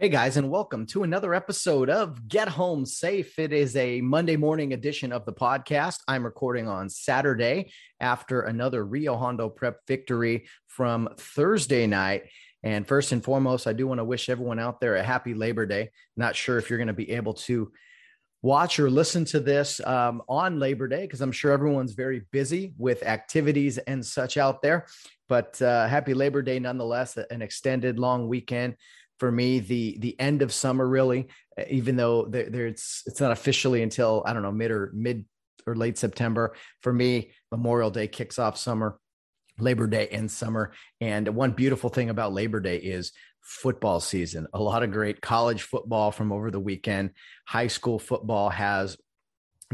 Hey guys, and welcome to another episode of Get Home Safe. It is a Monday morning edition of the podcast. I'm recording on Saturday after another Rio Hondo prep victory from Thursday night. And first and foremost, I do want to wish everyone out there a happy Labor Day. Not sure if you're going to be able to watch or listen to this um, on Labor Day because I'm sure everyone's very busy with activities and such out there. But uh, happy Labor Day nonetheless, an extended long weekend for me the the end of summer really even though there, there, it's it's not officially until i don't know mid or mid or late september for me memorial day kicks off summer labor day ends summer and one beautiful thing about labor day is football season. A lot of great college football from over the weekend. High school football has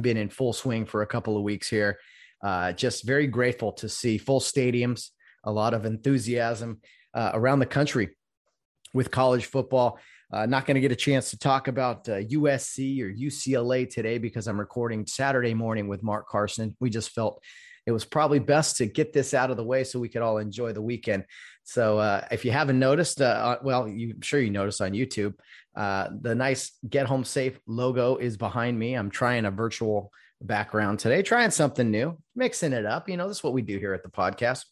been in full swing for a couple of weeks here. Uh, just very grateful to see full stadiums a lot of enthusiasm uh, around the country with college football. Uh, not going to get a chance to talk about uh, USC or UCLA today because I'm recording Saturday morning with Mark Carson. We just felt it was probably best to get this out of the way so we could all enjoy the weekend. So uh, if you haven't noticed, uh, uh, well, you, I'm sure you noticed on YouTube, uh, the nice Get Home Safe logo is behind me. I'm trying a virtual background today, trying something new, mixing it up. You know, this is what we do here at the podcast.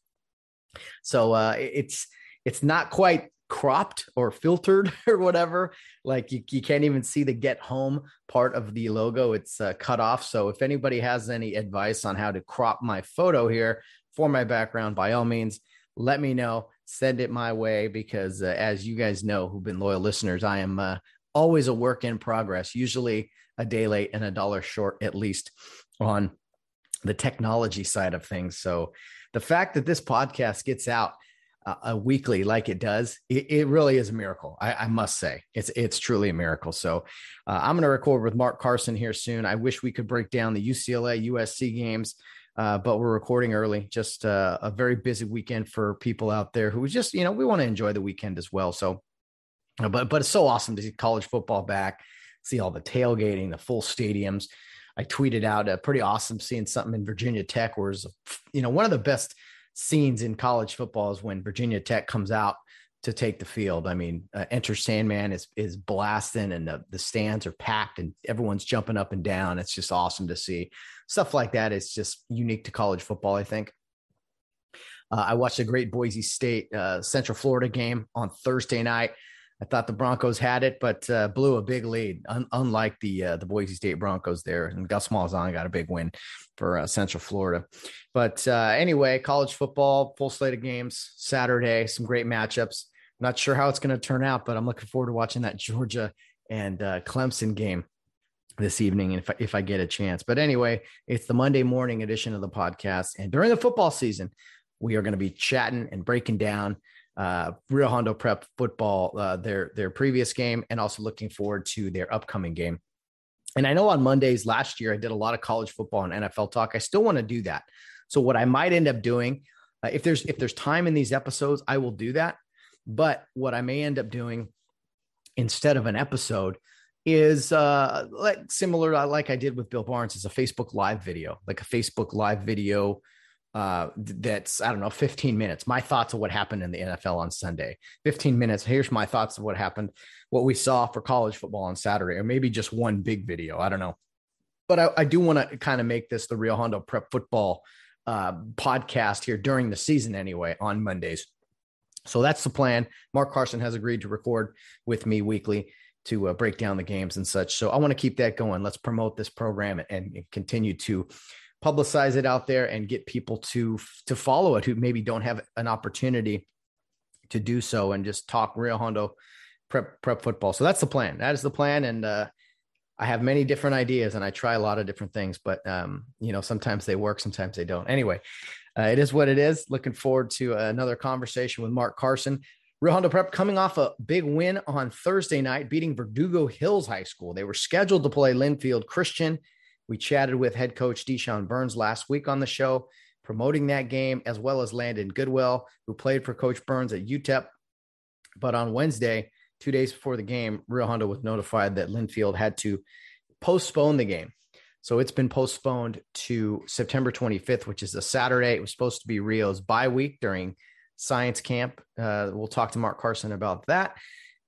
So it's it's not quite cropped or filtered or whatever. Like you, you can't even see the get home part of the logo. It's uh, cut off. So if anybody has any advice on how to crop my photo here for my background, by all means, let me know. Send it my way because, uh, as you guys know, who've been loyal listeners, I am uh, always a work in progress, usually a day late and a dollar short, at least on the technology side of things. So the fact that this podcast gets out uh, a weekly like it does, it, it really is a miracle. I, I, must say, it's it's truly a miracle. So uh, I'm going to record with Mark Carson here soon. I wish we could break down the UCLA USC games. Uh, but we're recording early. Just uh, a very busy weekend for people out there who just, you know, we want to enjoy the weekend as well. So, uh, but but it's so awesome to see college football back, see all the tailgating, the full stadiums. I tweeted out a pretty awesome seeing something in Virginia Tech, where you know one of the best scenes in college football is when Virginia Tech comes out to take the field. I mean, uh, Enter Sandman is is blasting, and the, the stands are packed, and everyone's jumping up and down. It's just awesome to see stuff like that. Is just unique to college football, I think. Uh, I watched a great Boise State uh, Central Florida game on Thursday night. I thought the Broncos had it, but uh, blew a big lead, un- unlike the uh, the Boise State Broncos there. And Gus Malzahn got a big win for uh, Central Florida. But uh, anyway, college football, full slate of games Saturday, some great matchups. Not sure how it's going to turn out, but I'm looking forward to watching that Georgia and uh, Clemson game this evening if I, if I get a chance. But anyway, it's the Monday morning edition of the podcast, and during the football season, we are going to be chatting and breaking down uh, Rio Hondo Prep football, uh, their their previous game, and also looking forward to their upcoming game. And I know on Mondays last year I did a lot of college football and NFL talk. I still want to do that. So what I might end up doing, uh, if there's if there's time in these episodes, I will do that. But what I may end up doing instead of an episode is uh like similar like I did with Bill Barnes is a Facebook live video, like a Facebook live video uh, that's I don't know, 15 minutes. My thoughts of what happened in the NFL on Sunday. 15 minutes. Here's my thoughts of what happened, what we saw for college football on Saturday, or maybe just one big video. I don't know, but I, I do want to kind of make this the Rio Hondo Prep Football uh, podcast here during the season anyway on Mondays. So that's the plan. Mark Carson has agreed to record with me weekly to uh, break down the games and such. So I want to keep that going. Let's promote this program and, and continue to publicize it out there and get people to to follow it who maybe don't have an opportunity to do so and just talk Rio Hondo prep prep football. So that's the plan. That is the plan, and uh, I have many different ideas and I try a lot of different things, but um, you know sometimes they work, sometimes they don't. Anyway, uh, it is what it is. Looking forward to another conversation with Mark Carson. Rio Hondo Prep coming off a big win on Thursday night, beating Verdugo Hills High School. They were scheduled to play Linfield Christian. We chatted with head coach Deshaun Burns last week on the show, promoting that game, as well as Landon Goodwell, who played for Coach Burns at UTEP. But on Wednesday, two days before the game, Rio Hondo was notified that Linfield had to postpone the game. So it's been postponed to September 25th, which is a Saturday. It was supposed to be Rio's bye week during science camp. Uh, we'll talk to Mark Carson about that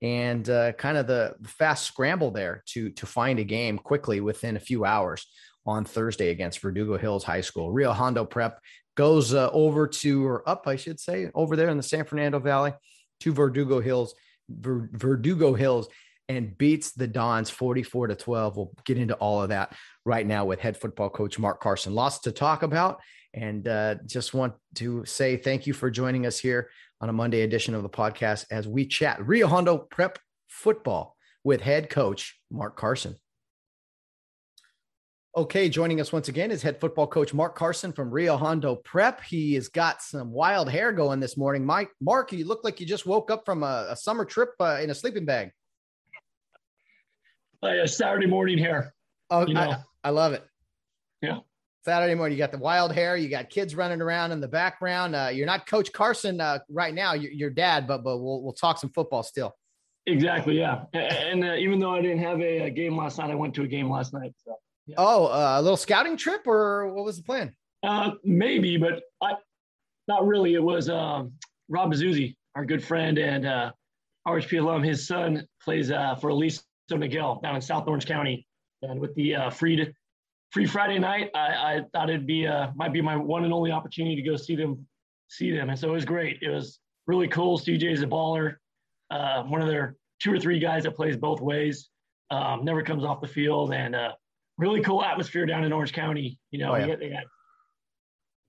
and uh, kind of the fast scramble there to to find a game quickly within a few hours on Thursday against Verdugo Hills High School. Rio Hondo Prep goes uh, over to or up, I should say, over there in the San Fernando Valley to Verdugo Hills, Ver, Verdugo Hills, and beats the Dons 44 to 12. We'll get into all of that right now with head football coach Mark Carson. Lots to talk about. And uh, just want to say thank you for joining us here on a Monday edition of the podcast as we chat Rio Hondo Prep football with head coach Mark Carson. Okay, joining us once again is head football coach Mark Carson from Rio Hondo Prep. He has got some wild hair going this morning. Mike, Mark, you look like you just woke up from a, a summer trip uh, in a sleeping bag. Uh, Saturday morning hair. Oh, you know. I, I love it. Yeah. Saturday morning. You got the wild hair. You got kids running around in the background. Uh, you're not Coach Carson uh, right now. You're, your dad, but but we'll we'll talk some football still. Exactly. Yeah. And uh, even though I didn't have a, a, game last night, I went to a game last night. So. Yeah. Oh, uh, a little scouting trip, or what was the plan? Uh, maybe, but I, not really. It was um, Rob Bazuzzi, our good friend and uh, RHP alum. His son plays uh, for Aliso Niguel down in South Orange County, and with the uh, Freed free Friday night, I, I thought it'd be uh, might be my one and only opportunity to go see them, see them, and so it was great. It was really cool. CJ's a baller, uh, one of their two or three guys that plays both ways. Um, never comes off the field, and uh, really cool atmosphere down in Orange County. You know, oh, yeah. they got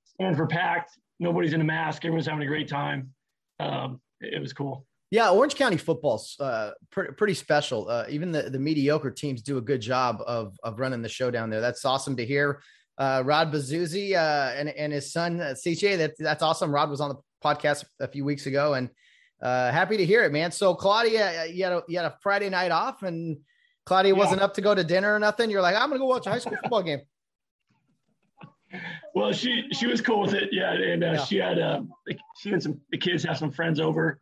stands were packed. Nobody's in a mask. Everyone's having a great time. Um, it, it was cool. Yeah, Orange County football's uh, pretty, pretty special. Uh, even the, the mediocre teams do a good job of, of running the show down there. That's awesome to hear. Uh, Rod Bazuzzi uh, and, and his son uh, CJ, that, that's awesome. Rod was on the podcast a few weeks ago and uh, happy to hear it, man. So Claudia, you had, a, you had a Friday night off and Claudia yeah. wasn't up to go to dinner or nothing. You're like, I'm going to go watch a high school football game. Well, she she was cool with it, yeah, and uh, yeah. she had uh, she and some the kids have some friends over,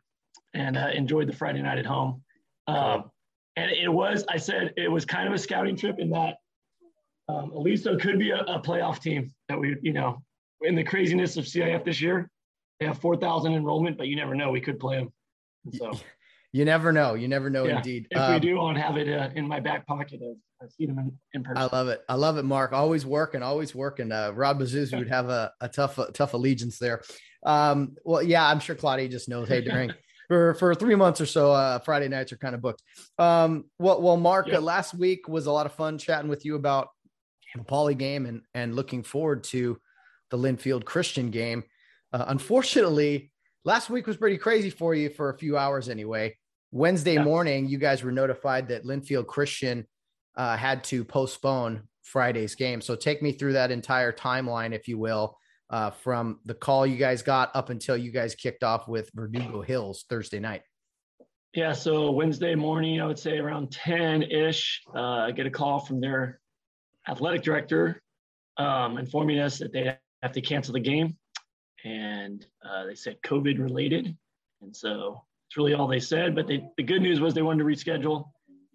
and uh, enjoyed the Friday night at home. Um, and it was, I said, it was kind of a scouting trip in that um, Aliso could be a, a, playoff team that we, you know, in the craziness of CIF this year, they have 4,000 enrollment, but you never know. We could play them. so you never know. You never know yeah, indeed. If um, we do, I'll have it uh, in my back pocket. I've seen them in, in, person. I love it. I love it, Mark. Always working, always working. Uh, Rob Bazuz would have a, a tough, a tough allegiance there. Um, well, yeah, I'm sure Claudia just knows, hey, during for for three months or so. Uh, Friday nights are kind of booked. Um, well, well, Mark, yep. uh, last week was a lot of fun chatting with you about the Poly game and and looking forward to the Linfield Christian game. Uh, unfortunately, last week was pretty crazy for you for a few hours anyway. Wednesday yeah. morning, you guys were notified that Linfield Christian uh, had to postpone Friday's game. So take me through that entire timeline, if you will, uh, from the call you guys got up until you guys kicked off with Verdugo Hills Thursday night? Yeah, so Wednesday morning, I would say around 10 ish, uh, I get a call from their athletic director um, informing us that they have to cancel the game. And uh, they said COVID related. And so it's really all they said. But they, the good news was they wanted to reschedule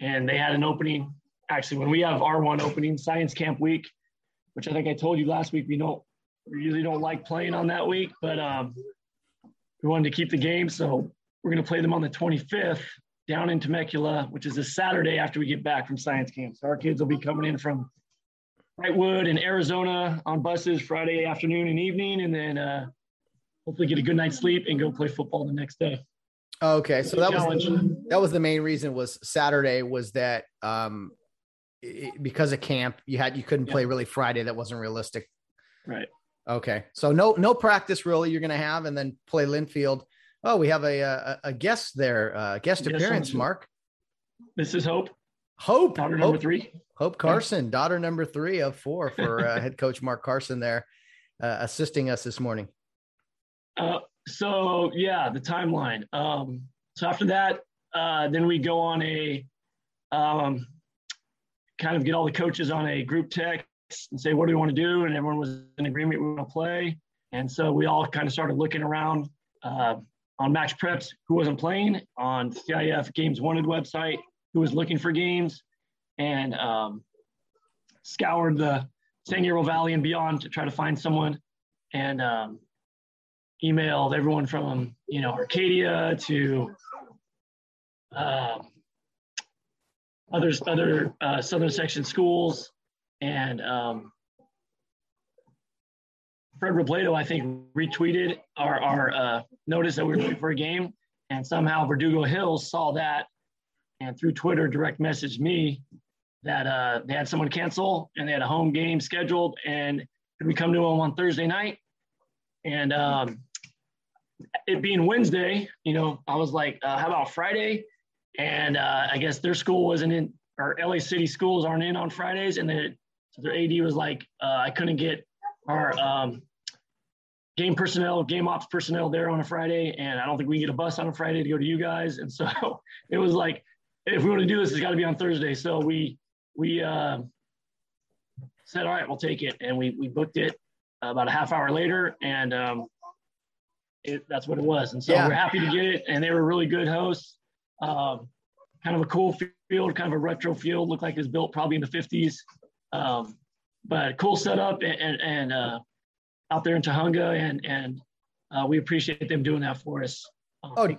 and they had an opening. Actually, when we have R1 opening, Science Camp Week, which I think I told you last week, we don't we usually don't like playing on that week, but um, we wanted to keep the game. So we're going to play them on the 25th down in Temecula, which is a Saturday after we get back from science camp. So our kids will be coming in from Brightwood and Arizona on buses Friday afternoon and evening, and then uh, hopefully get a good night's sleep and go play football the next day. Okay, so that was that was the main reason was Saturday was that um, it, because of camp you had you couldn't play really Friday that wasn't realistic. Right. Okay, so no no practice really you're going to have, and then play Linfield. Oh, we have a a, a guest there, uh, guest yes, appearance, Mark. This is Hope. Hope, daughter number three. Hope Carson, yeah. daughter number three of four for uh, head coach Mark Carson there, uh, assisting us this morning. Uh, so yeah, the timeline. Um, so after that, uh, then we go on a um, kind of get all the coaches on a group text and say, what do we want to do? And everyone was in agreement we want to play. And so we all kind of started looking around uh, on Max Preps, who wasn't playing, on CIF Games Wanted website, who was looking for games, and um, scoured the San Gabriel Valley and beyond to try to find someone. And um, emailed everyone from you know Arcadia to um, others other uh, southern section schools and um, Fred Robledo, I think, retweeted our, our uh, notice that we were looking for a game. And somehow Verdugo Hills saw that and through Twitter direct messaged me that uh, they had someone cancel and they had a home game scheduled and could we come to them on Thursday night? And um, it being Wednesday, you know, I was like, uh, how about Friday? And uh, I guess their school wasn't in, or LA City schools aren't in on Fridays. And then so their AD was like, uh, I couldn't get our um, game personnel, game ops personnel there on a Friday. And I don't think we can get a bus on a Friday to go to you guys. And so it was like, if we want to do this, it's got to be on Thursday. So we, we uh, said, all right, we'll take it. And we, we booked it about a half hour later. And um, it, that's what it was. And so yeah. we're happy to get it. And they were really good hosts. Um, kind of a cool field, kind of a retro field, looked like it was built probably in the 50s. Um, but cool setup and, and, and uh, out there in Tujunga, and and uh, we appreciate them doing that for us. Um, oh,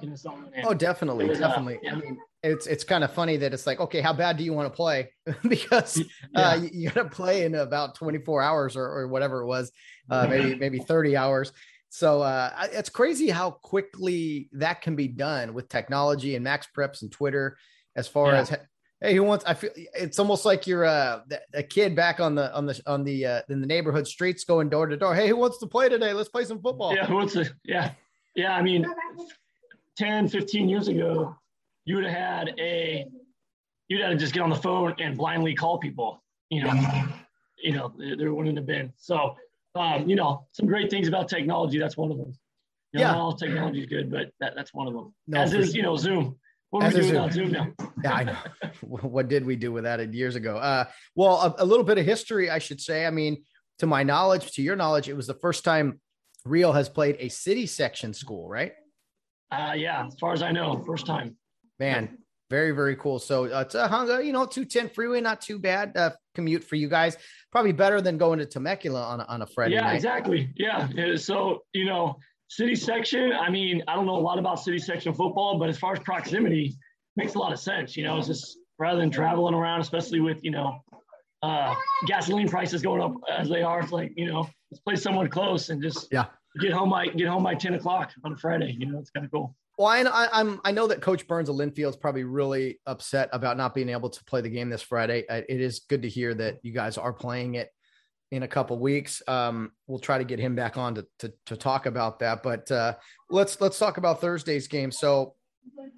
oh, definitely, was, uh, definitely. Uh, yeah. I mean, it's it's kind of funny that it's like, okay, how bad do you want to play? because uh, you, you got to play in about 24 hours or, or whatever it was, uh, maybe maybe 30 hours. So uh, it's crazy how quickly that can be done with technology and Max Preps and Twitter. As far yeah. as hey, who wants? I feel it's almost like you're uh, a kid back on the on the on the uh, in the neighborhood streets going door to door. Hey, who wants to play today? Let's play some football. Yeah, who wants to? Yeah, yeah. I mean, 10, 15 years ago, you would have had a you'd have to just get on the phone and blindly call people. You know, you know, there wouldn't have been so um, you know, some great things about technology. That's one of them. You know, yeah, all technology is good, but that, that's one of them. No, As is, you know, Zoom. What As we do without Zoom now? yeah, I know. what did we do without it years ago? Uh, well, a, a, little bit of history, I should say. I mean, to my knowledge, to your knowledge, it was the first time Rio has played a city section school, right? Uh, yeah, as far as I know, first time. Man, very, very cool. So uh, Tujunga, you know, 210 freeway, not too bad uh, commute for you guys. Probably better than going to Temecula on, on a Friday yeah, night. exactly. Yeah. So, you know, city section, I mean, I don't know a lot about city section football, but as far as proximity, makes a lot of sense. You know, it's just rather than traveling around, especially with, you know, uh, gasoline prices going up as they are, it's like, you know, let's play someone close and just yeah get home by get home by 10 o'clock on a Friday. You know, it's kind of cool. Well, I, I'm I know that Coach Burns of Linfield is probably really upset about not being able to play the game this Friday. Uh, it is good to hear that you guys are playing it in a couple weeks. Um, we'll try to get him back on to to, to talk about that. But uh, let's let's talk about Thursday's game. So,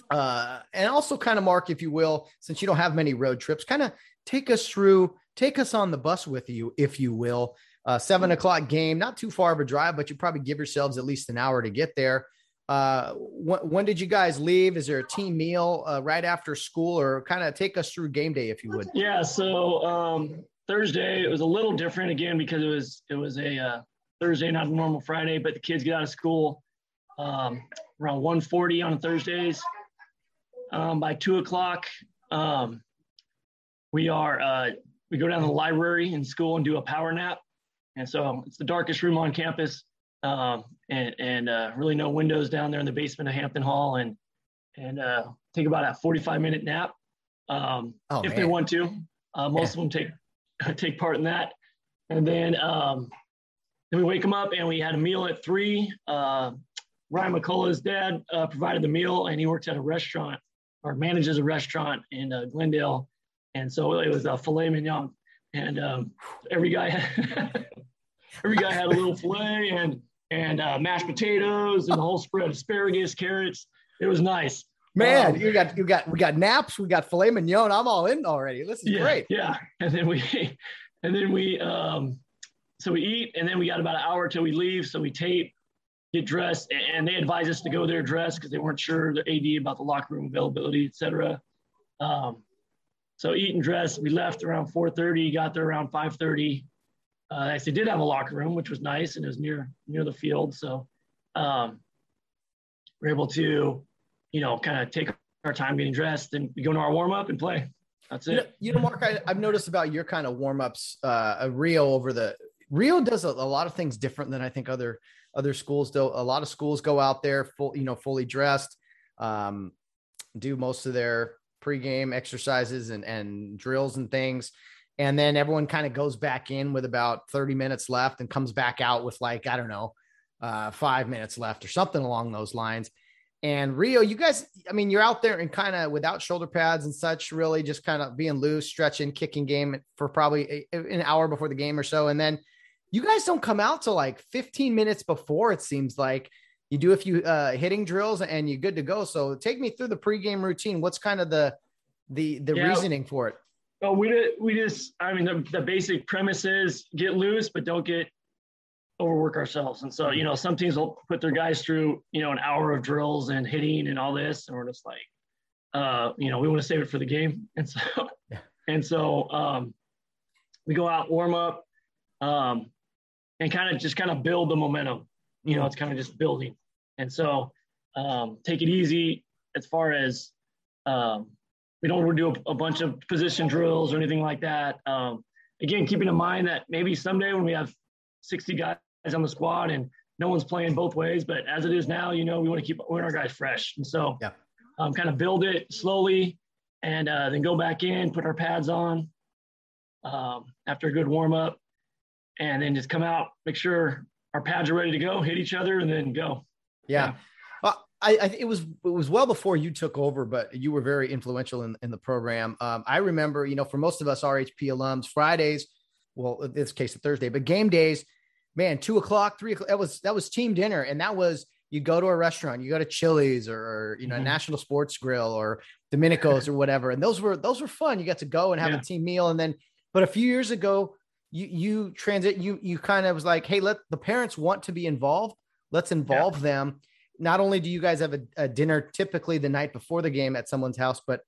uh, and also kind of Mark, if you will, since you don't have many road trips, kind of take us through, take us on the bus with you, if you will. Uh, seven o'clock game, not too far of a drive, but you probably give yourselves at least an hour to get there. Uh, when, when did you guys leave? Is there a team meal uh, right after school, or kind of take us through game day if you would? Yeah. So um, Thursday it was a little different again because it was it was a uh, Thursday, not a normal Friday. But the kids get out of school um, around 1:40 on Thursdays. Um, by two o'clock, um, we are uh, we go down to the library in school and do a power nap. And so it's the darkest room on campus um, and, and uh, really no windows down there in the basement of Hampton Hall, and and uh, take about a 45 minute nap um, oh, if man. they want to. Uh, most yeah. of them take take part in that, and then um, then we wake them up and we had a meal at three. Uh, Ryan McCullough's dad uh, provided the meal, and he works at a restaurant or manages a restaurant in uh, Glendale, and so it was a filet mignon, and um, every guy had every guy had a little filet and and uh, mashed potatoes and the whole spread, asparagus, carrots. It was nice. Man, um, you got you got we got naps, we got filet mignon. I'm all in already. This is yeah, great. Yeah, and then we and then we um so we eat and then we got about an hour till we leave. So we tape get dressed, and they advised us to go there dressed because they weren't sure the AD about the locker room availability, etc. Um, so eat and dress. We left around 4:30, got there around 5:30. Uh, actually, did have a locker room, which was nice, and it was near near the field. So um, we're able to, you know, kind of take our time getting dressed and go to our warm up and play. That's it. You know, you know Mark, I, have noticed about your kind of warm ups, uh, Rio over the Rio does a, a, lot of things different than I think other other schools do. A lot of schools go out there full, you know, fully dressed, um, do most of their pregame exercises and and drills and things, and then everyone kind of goes back in with about thirty minutes left and comes back out with like I don't know, uh, five minutes left or something along those lines. And Rio, you guys, I mean, you're out there and kind of without shoulder pads and such, really just kind of being loose, stretching, kicking game for probably a, an hour before the game or so. And then you guys don't come out till like 15 minutes before, it seems like. You do a few uh, hitting drills and you're good to go. So take me through the pregame routine. What's kind of the the the yeah. reasoning for it? Well, we did, we just I mean the, the basic premise is get loose, but don't get overwork ourselves. And so, you know, some teams will put their guys through, you know, an hour of drills and hitting and all this. And we're just like, uh, you know, we want to save it for the game. And so, yeah. and so um, we go out, warm up, um, and kind of just kind of build the momentum. You know, it's kind of just building. And so um, take it easy as far as um, we don't do a, a, bunch of position drills or anything like that. Um, again, keeping in mind that maybe someday when we have 60 guys on the squad and no one's playing both ways. But as it is now, you know, we want to keep our guys fresh. And so yeah. um, kind of build it slowly and uh, then go back in, put our pads on um, after a good warm up, and then just come out, make sure our pads are ready to go, hit each other, and then go. Yeah. yeah. Well, I, I, it was it was well before you took over, but you were very influential in, in the program. Um, I remember, you know, for most of us RHP alums, Fridays, well, in this case, a Thursday, but game days, man, two o'clock, three o'clock. That was that was team dinner, and that was you go to a restaurant, you go to Chili's or, or you know mm-hmm. National Sports Grill or Domenico's or whatever, and those were those were fun. You got to go and have yeah. a team meal, and then but a few years ago, you you transit you you kind of was like, hey, let the parents want to be involved. Let's involve yeah. them. Not only do you guys have a, a dinner typically the night before the game at someone's house, but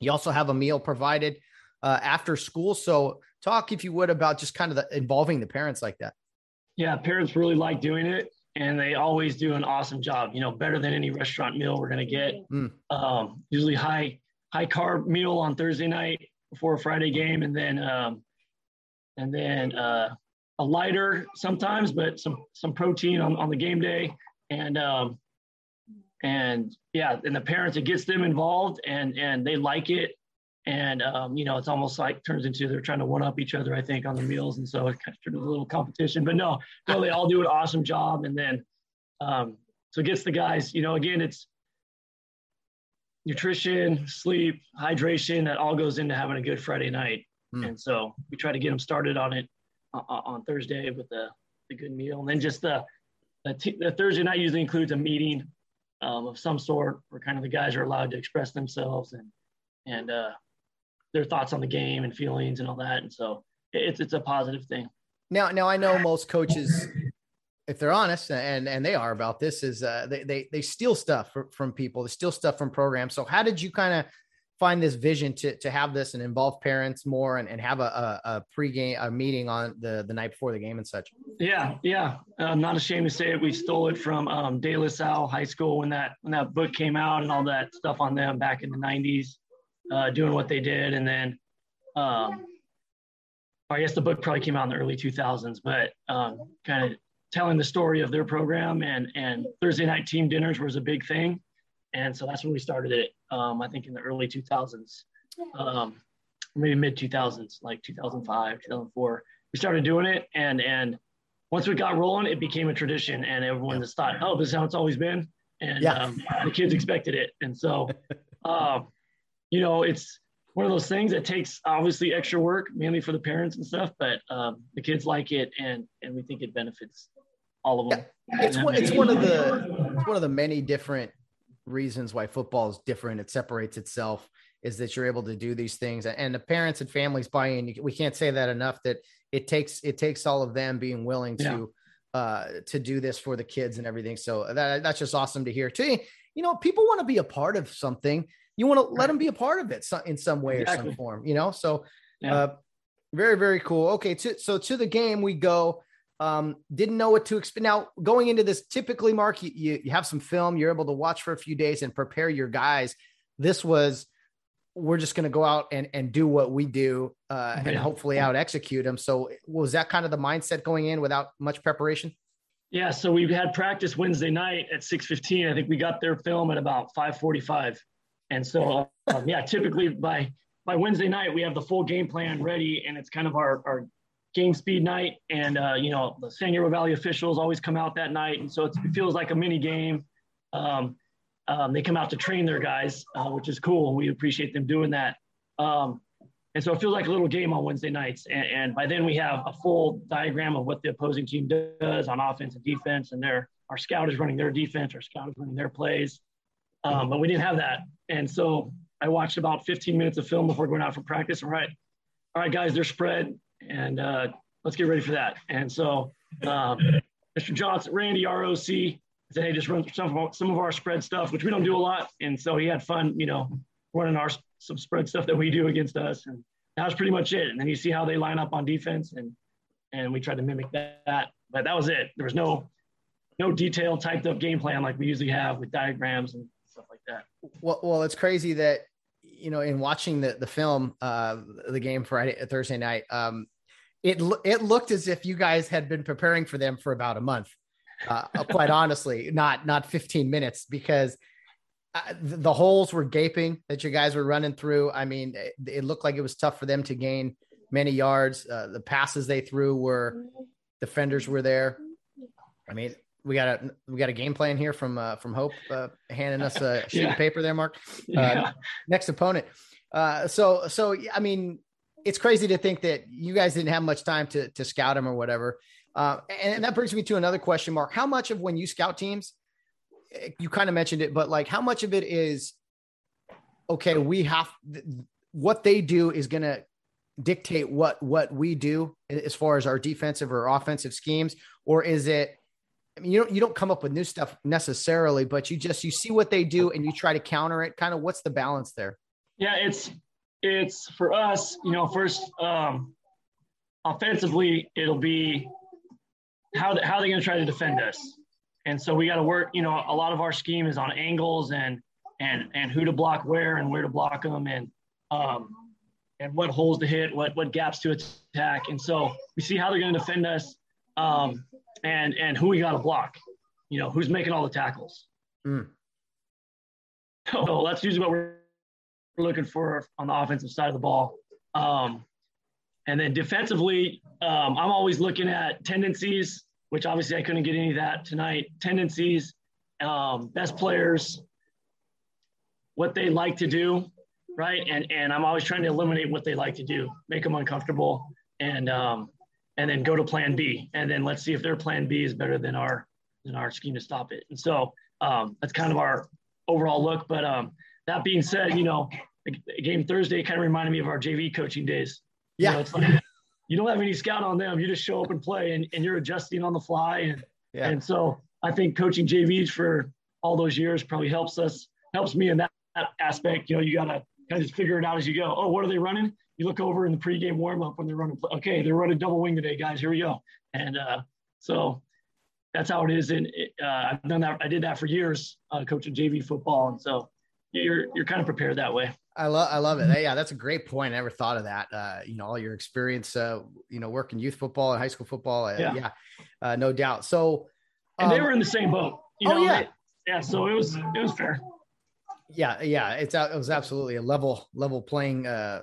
you also have a meal provided uh, after school. So talk, if you would, about just kind of the, involving the parents like that. Yeah, parents really like doing it, and they always do an awesome job. You know, better than any restaurant meal we're gonna get. Mm. Um, usually high high carb meal on Thursday night before a Friday game, and then um, and then uh, a lighter sometimes, but some some protein on, on the game day, and um, and yeah, and the parents it gets them involved, and and they like it, and um, you know it's almost like turns into they're trying to one up each other i think on the meals. And so it kind of turns into a little competition. But no no they all do an awesome job. And then um, so it gets the guys you know again it's nutrition sleep hydration that all goes into having a good friday night. Mm. and so we try to get them started on it uh, uh, on thursday with the, the good meal. And then just the the, t- the thursday night usually includes a meeting um, of some sort where kind of the guys are allowed to express themselves and and uh, their thoughts on the game and feelings and all that. And so it's it's a positive thing. Now, now I know most coaches, if they're honest, and and they are about this, is uh, they they they steal stuff from, people, they steal stuff from programs. So how did you kind of find this vision to to have this and involve parents more and, and have a, a, a pregame a meeting on the the night before the game and such? Yeah, yeah. I'm not ashamed to say it. We stole it from um, De La Salle High School when that when that book came out and all that stuff on them back in the 90s uh, doing what they did. And then um, I guess the book probably came out in the early 2000s, but um, kind of telling the story of their program and, and Thursday night team dinners was a big thing. And so that's when we started it, um, I think in the early 2000s, um, maybe mid 2000s, like 2005, 2004. We started doing it. And, and once we got rolling, it became a tradition and everyone just thought, oh, this is how it's always been. And yeah. um, the kids expected it. And so, uh, you know, it's one of those things that takes obviously extra work, mainly for the parents and stuff, but um, the kids like it and and we think it benefits all of them. Yeah. It's one, it's one of the it's one of the many different reasons why football is different. It separates itself is that you're able to do these things and the parents and families buy in. We can't say that enough that it takes it takes all of them being willing to uh, to do this for the kids and everything. So that, that's just awesome to hear too. You know, people want to be a part of something. You want to let them be a part of it in some way exactly. or some form, you know? So, yeah. uh, very, very cool. Okay. To, so to the game we go, um, didn't know what to expect. Now going into this, typically Mark, you, you, have some film, you're able to watch for a few days and prepare your guys. This was, we're just going to go out and, and do what we do uh, yeah. and hopefully out execute them. So was that kind of the mindset going in without much preparation? Yeah. So we had practice Wednesday night at 615. I think we got their film at about 545. And so, um, yeah, typically by, by Wednesday night, we have the full game plan ready and it's kind of our, our game speed night. And, uh, you know, the San Gabriel Valley officials always come out that night. And so it feels like a mini game. Um, um, they come out to train their guys, uh, which is cool. We appreciate them doing that. Um, and so it feels like a little game on Wednesday nights. And, and, by then we have a full diagram of what the opposing team does on offense and defense. And their, our scout is running their defense, our scout is running their plays. Um, but we didn't have that. And so I watched about 15 minutes of film before going out for practice. All right, all right, guys, they're spread. And uh, let's get ready for that. And so um, Mr. Johnson, Randy, ROC, said, hey, just run some of, our, some of our spread stuff, which we don't do a lot. And so he had fun, you know, running our some spread stuff that we do against us. And that was pretty much it. And then you see how they line up on defense and and we tried to mimic that. But that was it. There was no no detailed typed up game plan like we usually have with diagrams and stuff like that. Well, well, it's crazy that you know in watching the the film, uh, the game Friday Thursday night, um, it it looked as if you guys had been preparing for them for about a month uh, quite honestly, not not 15 minutes because uh, the holes were gaping that you guys were running through. I mean, it, it looked like it was tough for them to gain many yards. Uh, the passes they threw were defenders were there. I mean, we got a we got a game plan here from uh, from Hope uh, handing us a sheet yeah. of paper there, Mark. Uh, yeah. Next opponent. Uh, so so I mean, it's crazy to think that you guys didn't have much time to to scout him or whatever. Uh, and that brings me to another question, Mark. How much of when you scout teams, eh, you kind of mentioned it, but like how much of it is okay? We have what they do is going to dictate what what we do as far as our defensive or offensive schemes, or is it? I mean, you don't you don't come up with new stuff necessarily, but you just you see what they do and you try to counter it. Kind of what's the balance there? Yeah, it's it's for us. You know, first um, offensively, it'll be how, how are they going to try to defend us? And so we got to work, you know, a lot of our scheme is on angles and, and, and who to block where and where to block them and, um, and what holes to hit, what, what gaps to attack. And so we see how they're going to defend us um, and, and who we got to block, you know, who's making all the tackles. Mm. So that's usually what we're looking for on the offensive side of the ball. Um, and then defensively, um, I'm always looking at tendencies, which obviously I couldn't get any of that tonight. Tendencies, um, best players, what they like to do, right? And and I'm always trying to eliminate what they like to do, make them uncomfortable, and um, and then go to Plan B, and then let's see if their Plan B is better than our than our scheme to stop it. And so um, that's kind of our overall look. But um, that being said, you know, game Thursday kind of reminded me of our JV coaching days yeah. You, know, it's like, you don't have any scout on them. You just show up and play and, and you're adjusting on the fly. And, yeah. and so I think coaching JVs for all those years probably helps us, helps me in that, that aspect. You know, you got to kind of just figure it out as you go. Oh, what are they running? You look over in the pregame warm up when they're running. Okay, they're running double wing today, guys. Here we go. And uh, so that's how it is. And uh, I've done that. I did that for years, uh, coaching JV football. And so you're you're kind of prepared that way. I love I love it. Yeah, that's a great point. I never thought of that. Uh, you know, all your experience, uh, you know, working youth football and high school football. Uh, yeah, yeah uh, no doubt. So, um, and they um, were in the same boat. You oh know, yeah, they, yeah. So it was it was fair. Yeah, yeah. It's it was absolutely a level level playing uh,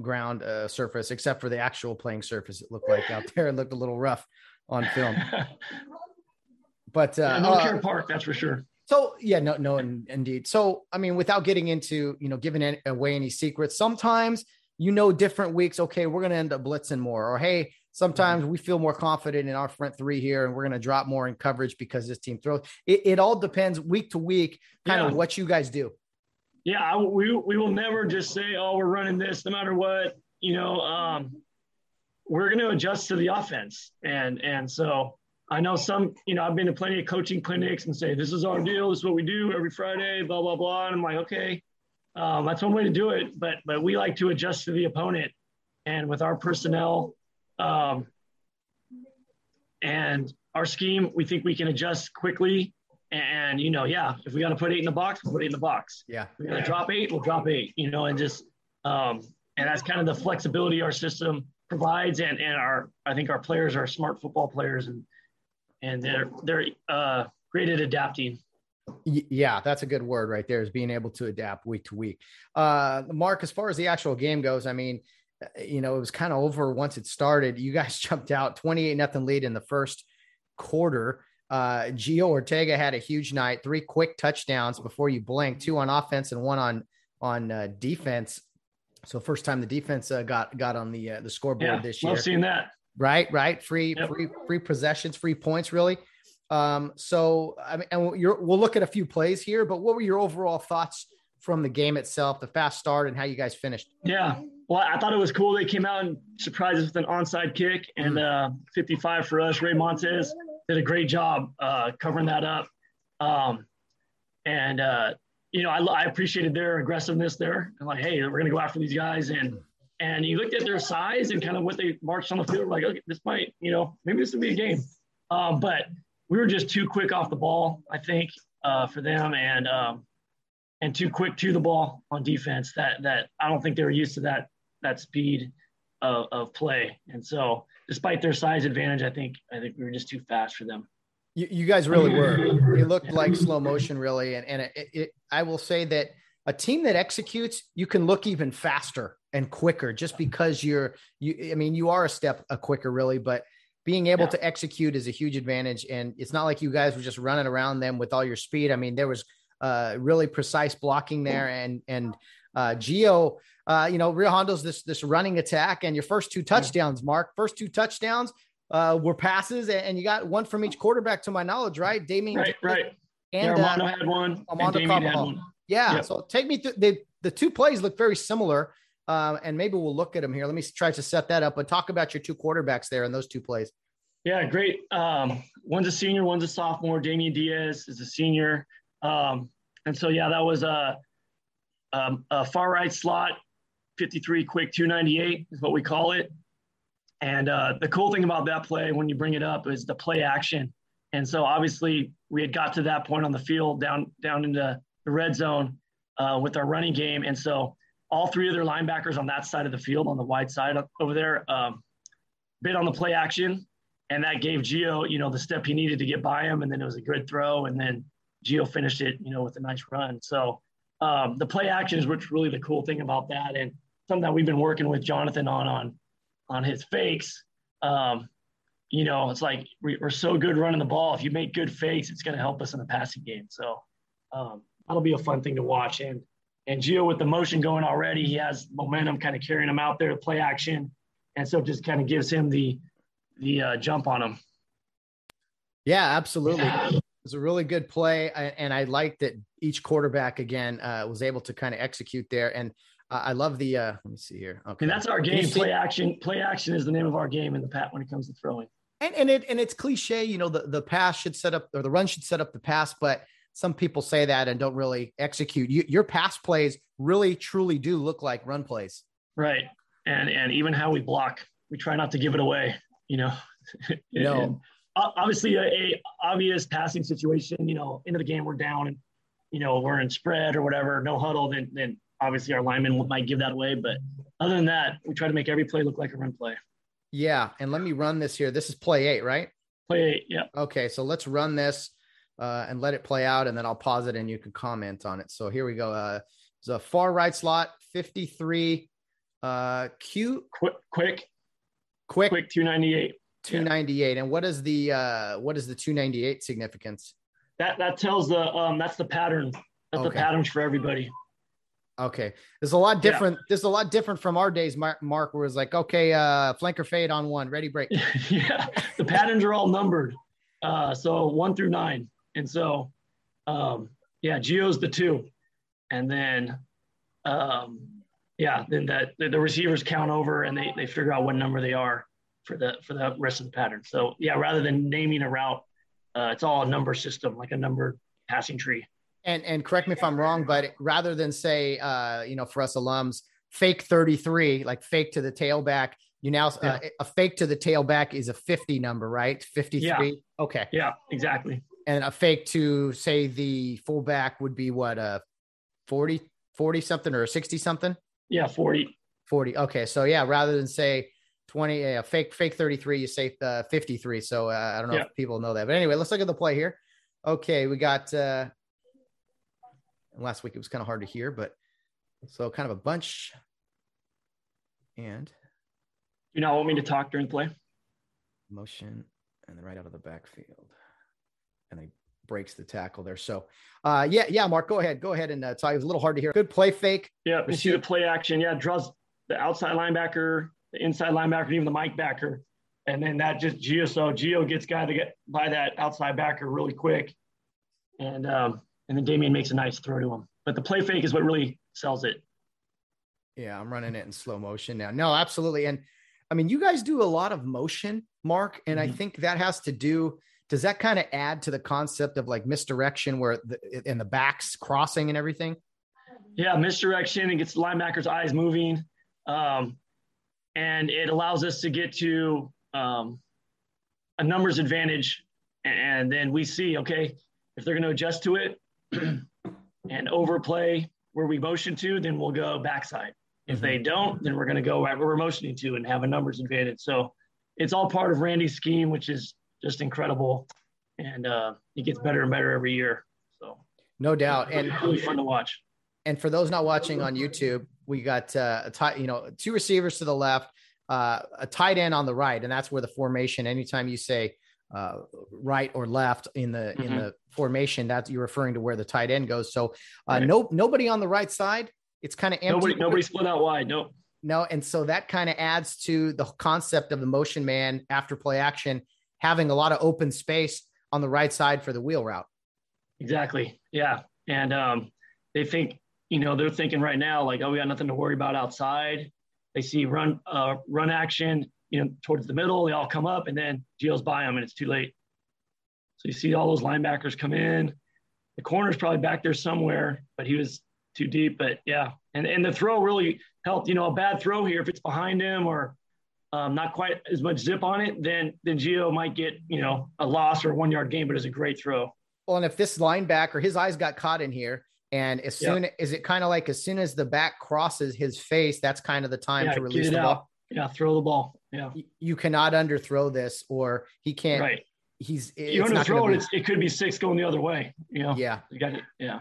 ground uh, surface, except for the actual playing surface. It looked like out there. It looked a little rough on film. but uh, yeah, no uh, Park, that's for sure. So yeah, no, no, indeed. So I mean, without getting into you know giving any, away any secrets, sometimes you know different weeks. Okay, we're going to end up blitzing more, or hey, sometimes we feel more confident in our front three here, and we're going to drop more in coverage because this team throws. It, it all depends week to week, kind yeah. of what you guys do. Yeah, we we will never just say, oh, we're running this no matter what. You know, um, we're going to adjust to the offense, and and so I know some, you know, I've been to plenty of coaching clinics and say, this is our deal. This is what we do every Friday, blah, blah, blah. And I'm like, okay, um, that's one way to do it. But, but we like to adjust to the opponent. And with our personnel um, and our scheme, we think we can adjust quickly. And, you know, yeah, if we got to put eight in the box, we'll put eight in the box. Yeah. We got to drop eight, we'll drop eight, you know, and just, um, and that's kind of the flexibility our system provides. And, and our, I think our players are smart football players and, and they're they're uh, great at adapting. Yeah, that's a good word right there. Is being able to adapt week to week. Uh, Mark, as far as the actual game goes, I mean, you know, it was kind of over once it started. You guys jumped out twenty eight nothing lead in the first quarter. Uh, Gio Ortega had a huge night, three quick touchdowns before you blink, two on offense and one on on uh, defense. So first time the defense uh, got got on the uh, the scoreboard yeah, this year. Love seeing that. Right, right. Free, Yep. free, free possessions, free points, really. Um, so I mean, and you're, we'll look at a few plays here, but what were your overall thoughts from the game itself, the fast start, and how you guys finished? Yeah. Well, I thought it was cool. They came out and surprised us with an onside kick and uh, 55 for us. Ray Montez did a great job uh, covering that up. Um, and, uh, you know, I, I appreciated their aggressiveness there. I'm like, hey, we're going to go after these guys. And, and you looked at their size and kind of what they marched on the field, like, okay, this might, you know, maybe this will be a game. Um, but we were just too quick off the ball, I think, uh, for them. And, um, and too quick to the ball on defense that that I don't think they were used to that that speed of, of play. And so despite their size advantage, I think I think we were just too fast for them. You, you guys really were. It looked like slow motion, really, and and it, it, I will say that a team that executes, you can look even faster and quicker, just because you're you. I mean, you are a step a quicker, really, but being able Yeah. to execute is a huge advantage. And it's not like you guys were just running around them with all your speed. I mean, there was uh, really precise blocking there, and and uh, Geo, uh, you know, Rio Hondo's this this running attack, and your first two touchdowns, Mark, first two touchdowns uh, were passes, and, and you got one from each quarterback, to my knowledge, right? Damien, Right, right. and yeah, uh, had one. Armando and had one. yeah. Yep. So take me through the the two plays look very similar, uh, and maybe we'll look at them here. Let me try to set that up, but talk about your two quarterbacks there and those two plays. Yeah, great. Um, one's a senior, one's a sophomore. Damian Diaz is a senior. Um, and so, yeah, that was a, um, a far right slot, 53 quick 298 is what we call it. And uh, the cool thing about that play, when you bring it up, is the play action. And so, obviously, we had got to that point on the field down down into the red zone uh, with our running game. And so, all three of their linebackers on that side of the field, on the wide side over there, um, bid on the play action and that gave Geo, you know, the step he needed to get by him, and then it was a good throw, and then Geo finished it, you know, with a nice run. So um, the play action is what's really the cool thing about that, and something that we've been working with Jonathan on on on his fakes. Um, you know, it's like we, we're so good running the ball. If you make good fakes, it's going to help us in the passing game. So um, that'll be a fun thing to watch. And and Geo with the motion going already, he has momentum kind of carrying him out there to play action, and so it just kind of gives him the the uh, jump on him. Yeah, absolutely. It was a really good play, and I like that each quarterback again uh, was able to kind of execute there. And uh, I love the. Uh, let me see here. Okay, And that's our game. Play action. Play action is the name of our game in the pat when it comes to throwing. and and it and it's cliche, you know, the the pass should set up or the run should set up the pass, but some people say that and don't really execute. You, your pass plays really truly do look like run plays. Right. And and even how we block, we try not to give it away. You know. No. Obviously, a, a obvious passing situation. You know, into the game we're down, and you know we're in spread or whatever, no huddle. Then then obviously our linemen might give that away. But other than that, we try to make every play look like a run play. Yeah, and let me run this here. This is play eight, right? Play eight. Yeah. Okay, so let's run this uh, and let it play out, and then I'll pause it and you can comment on it. So here we go. Uh, it's a far right slot, 53. Uh, Q Quick. Quick. quick, Quick. Two ninety eight. 298. And what is the uh, what is the 298 significance? That that tells the um that's the pattern. That's the patterns for everybody. Okay, there's a lot Yeah. different. There's a lot different from our days, Mark. Mark, where it's like, okay, uh, flanker fade on one, ready break. yeah, the patterns are all numbered. Uh, so one through nine. And so, um, yeah, Geo's the two. And then, um, yeah, then that the, the receivers count over and they, they figure out what number they are for the for the rest of the pattern. So yeah, rather than naming a route, uh, it's all a number system, like a number passing tree. And and correct me if I'm wrong, but rather than say, uh, you know, for us alums, fake 33, like fake to the tailback, you now uh, yeah. a fake to the tailback is a 50 number, right? 53. Yeah. Okay. Yeah, exactly. And a fake to say the fullback would be what a 40, 40 something or 60 something? Yeah, 40. 40. Okay. So yeah, rather than say 20, yeah, fake, fake 33, you say uh, 53. So uh, I don't know yeah. if people know that, but anyway, let's look at the play here. Okay. We got, uh, last week it was kind of hard to hear, but so kind of a bunch. And you not want me to talk during play? Motion and then right out of the backfield. And he breaks the tackle there. So uh yeah, yeah, Mark, go ahead. Go ahead and uh, talk. It was a little hard to hear. Good play fake. Yeah, we see the play action. Yeah, draws the outside linebacker, the inside linebacker, and even the Mike backer. And then that just Gio. So Gio gets guy to get by that outside backer really quick. And um, and then Damien makes a nice throw to him. But the play fake is what really sells it. Yeah, I'm running it in slow motion now. No, absolutely. And I mean, you guys do a lot of motion, Mark, and mm-hmm. I think that has to do. Does that kind of add to the concept of like misdirection, where the in the backs crossing and everything? Yeah, misdirection. It gets the linebacker's eyes moving, um, and it allows us to get to um, a numbers advantage. And then we see, okay, if they're going to adjust to it and overplay where we motion to, then we'll go backside. If they don't, then we're going to go where we're motioning to and have a numbers advantage. So it's all part of Randy's scheme, which is just incredible. And uh, it gets better and better every year. So no doubt. And really fun to watch. And for those not watching on YouTube, we got uh, a tight, you know, two receivers to the left, uh, a tight end on the right, and that's where the formation. Anytime you say uh, right or left in the mm-hmm. in the formation, that you're referring to where the tight end goes. So uh, right. no nobody on the right side it's kind of empty. Nobody, nobody split out wide. No. No, and so that kind of adds to the concept of the motion man after play action having a lot of open space on the right side for the wheel route. Exactly. Yeah, and um, they think you know they're thinking right now like, oh, we got nothing to worry about outside. They see run uh, run action, you know, towards the middle. They all come up, and then Gio's by them, and it's too late. So you see all those linebackers come in. The corner's probably back there somewhere, but he was too deep. But yeah, and and the throw really helped. You know, a bad throw here if it's behind him or um, not quite as much zip on it, then then Gio might get you know a loss or a one yard gain, but it's a great throw. Well, and if this linebacker, his eyes got caught in here, and as soon yeah. is it kind of like as soon as the back crosses his face, that's kind of the time yeah, to release the out. ball. Yeah, throw the ball. Yeah, you cannot underthrow this, or he can't. Right. He's you underthrow it. Be... It could be six going the other way. You know. Yeah. You got it. Yeah.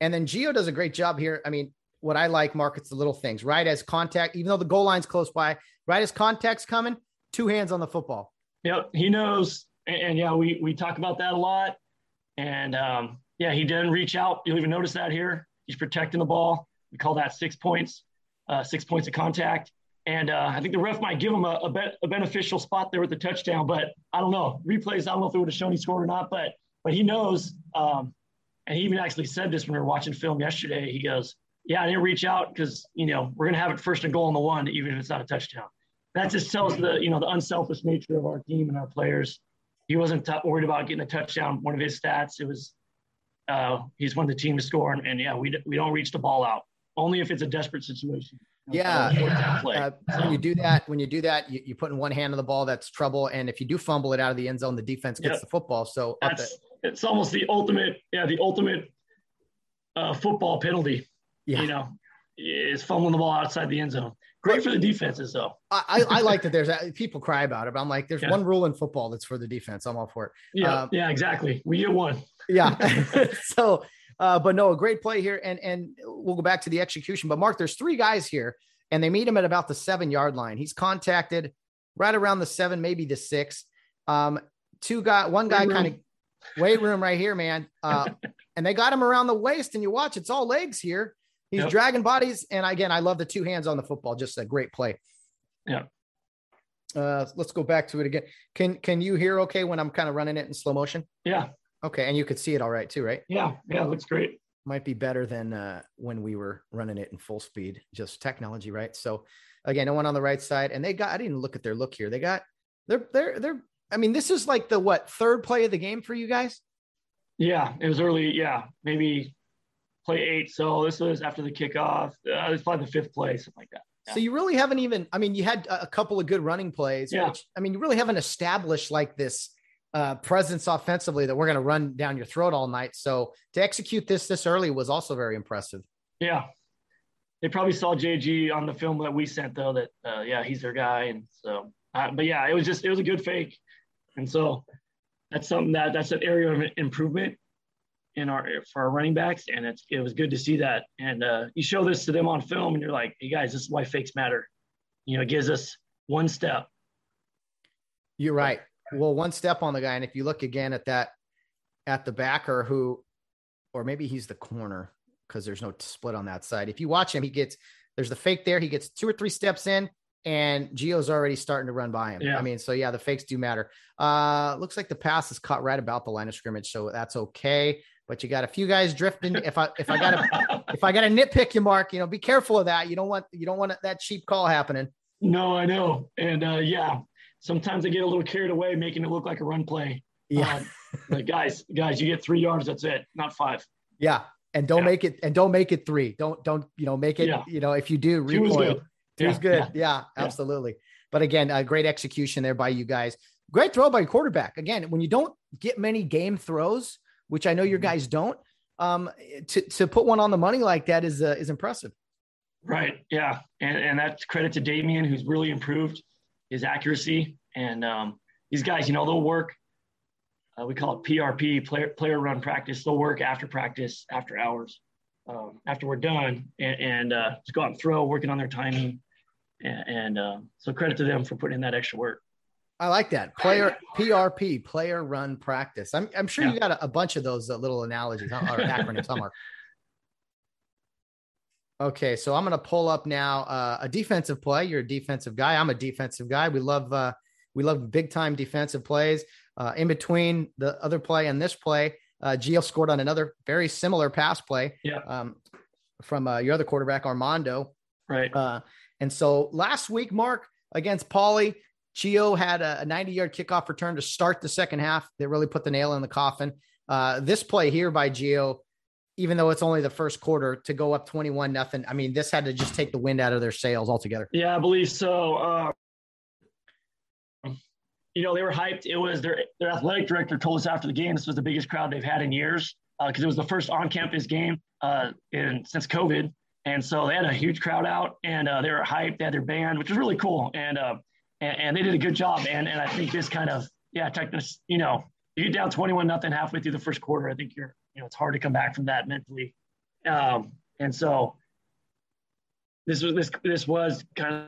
And then Geo does a great job here. I mean, what I like, Mark, it's the little things, right? As contact, even though the goal line's close by, right as contact's coming, two hands on the football. Yep, he knows. And, and yeah, we we talk about that a lot. And um, yeah, he didn't reach out. You'll even notice that here. He's protecting the ball. We call that six points, uh, six points of contact. And uh, I think the ref might give him a, a, a, beneficial spot there with the touchdown, but I don't know. Replays, I don't know if it would have shown he scored or not, but but he knows um, and he even actually said this when we were watching film yesterday. He goes, "Yeah, I didn't reach out because you know we're gonna have it first and goal on the one, even if it's not a touchdown." That just tells the you know the unselfish nature of our team and our players. He wasn't t- worried about getting a touchdown. One of his stats, it was uh, he's won the team to score, and, and yeah, we we don't reach the ball out only if it's a desperate situation. Yeah, uh, so. when you do that, when you do that, you, you put in one hand on the ball, that's trouble. And if you do fumble it out of the end zone, the defense gets the football. So that's, it's almost the ultimate, yeah, the ultimate uh, football penalty. Yeah. You know, is fumbling the ball outside the end zone. Great for the defenses, though. I, I like that. There's people cry about it, but I'm like, there's yeah. one rule in football that's for the defense. I'm all for it. Yeah, um, yeah, exactly. We get one. yeah. so, uh, but no, a great play here, and and we'll go back to the execution. But Mark, there's three guys here, and they meet him at about the seven yard line. He's contacted right around the seven, maybe the six. Um, two guy, one guy kind of weight room right here, man. Uh, and they got him around the waist, and you watch, it's all legs here. He's yep. dragging bodies, and again, I love the two hands on the football. Just a great play. Yeah. Uh, let's go back to it again. Can can you hear okay when I'm kind of running it in slow motion? Yeah. Okay, and you could see it all right too, right? Yeah, yeah, looks great. Might be better than uh, when we were running it in full speed. Just technology, right? So, again, no one on the right side, and they got. I didn't look at their look here. They got They're they're they're. I mean, this is like the what third play of the game for you guys. Yeah, it was early. Yeah, maybe play eight. So this was after the kickoff. Uh, it's probably the fifth play, something like that. So you really haven't even. I mean, you had a couple of good running plays. Yeah. Which, I mean, you really haven't established like this uh, presence offensively that we're going to run down your throat all night. So to execute this this early was also very impressive. Yeah. They probably saw JG on the film that we sent though. That uh, yeah, he's their guy, and so. Uh, but yeah, it was just it was a good fake, and so that's something that that's an area of improvement in our for our running backs, and it's it was good to see that. And uh, you show this to them on film, and you're like, "Hey guys, this is why fakes matter." You know, it gives us one step. You're right. Well, one step on the guy, and if you look again at that at the backer who, or maybe he's the corner because there's no split on that side. If you watch him, he gets there's the fake there. He gets two or three steps in, and Geo's already starting to run by him. Yeah. I mean, so yeah, the fakes do matter. Uh, looks like the pass is caught right about the line of scrimmage, so that's okay but you got a few guys drifting. If I if I got to if I got to nitpick you, Mark, you know, be careful of that. You don't want you don't want that cheap call happening. No, I know, and uh, yeah, sometimes I get a little carried away, making it look like a run play. Yeah, um, like guys, guys, you get three yards. That's it, not five. Yeah, and don't yeah. make it and don't make it three. Don't don't you know make it. Yeah. You know, if you do recoil, two's good. Yeah, yeah absolutely. But again, a great execution there by you guys. Great throw by quarterback. Again, when you don't get many game throws which I know your mm-hmm. guys don't. Um, to to put one on the money like that is uh, is impressive. Right. Yeah, and and that's credit to Damien, who's really improved his accuracy. And um, these guys, you know, they'll work. Uh, we call it PRP, player player run practice. They'll work after practice, after hours, um, after we're done, and, and uh, just go out and throw, working on their timing. And, and uh, so credit to them for putting in that extra work. I like that player PRP, player run practice. I'm, I'm sure yeah. you got a, a, bunch of those uh, little analogies or acronyms somewhere. Okay, so I'm going to pull up now uh, a defensive play. You're a defensive guy. I'm a defensive guy. We love uh, we love big time defensive plays. Uh, in between the other play and this play, uh, Gio scored on another very similar pass play. Yeah. Um, from uh, your other quarterback Armando. Right. Uh, and so last week, Mark against Paulie, Gio had a 90 yard kickoff return to start the second half that really put the nail in the coffin. Uh, this play here by Gio, even though it's only the first quarter, to go up 21 nothing. I mean, this had to just take the wind out of their sails altogether. Yeah, I believe so. Uh, you know, they were hyped. It was their their athletic director told us after the game this was the biggest crowd they've had in years because uh, it was the first on campus game uh, in since COVID, and so they had a huge crowd out and uh, they were hyped. They had their band, which was really cool, and uh, and, and, they did a good job. And and I think this kind of yeah, technically, you know, you get down twenty one nothing halfway through the first quarter. I think you're you know it's hard to come back from that mentally. Um, and so this was this this was kind of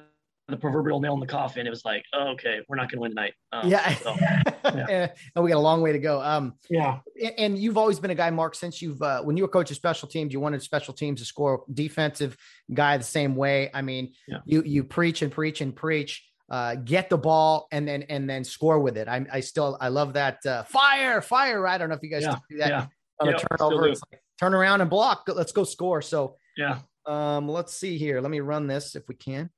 the proverbial nail in the coffin. It was like, oh, okay, we're not going to win tonight. Um, yeah. So, yeah. and we got a long way to go. Um, yeah. And you've always been a guy, Mark, since you've, uh, when you were coach of special teams, you wanted special teams to score defensive guy the same way. I mean, yeah. you, you preach and preach and preach uh, get the ball and then and then score with it. I, I still I love that uh, fire fire. Right? I don't know if you guys yeah, do that yeah. on a turnover. Like, turn around and block. Let's go score. So yeah. Um, let's see here. Let me run this if we can.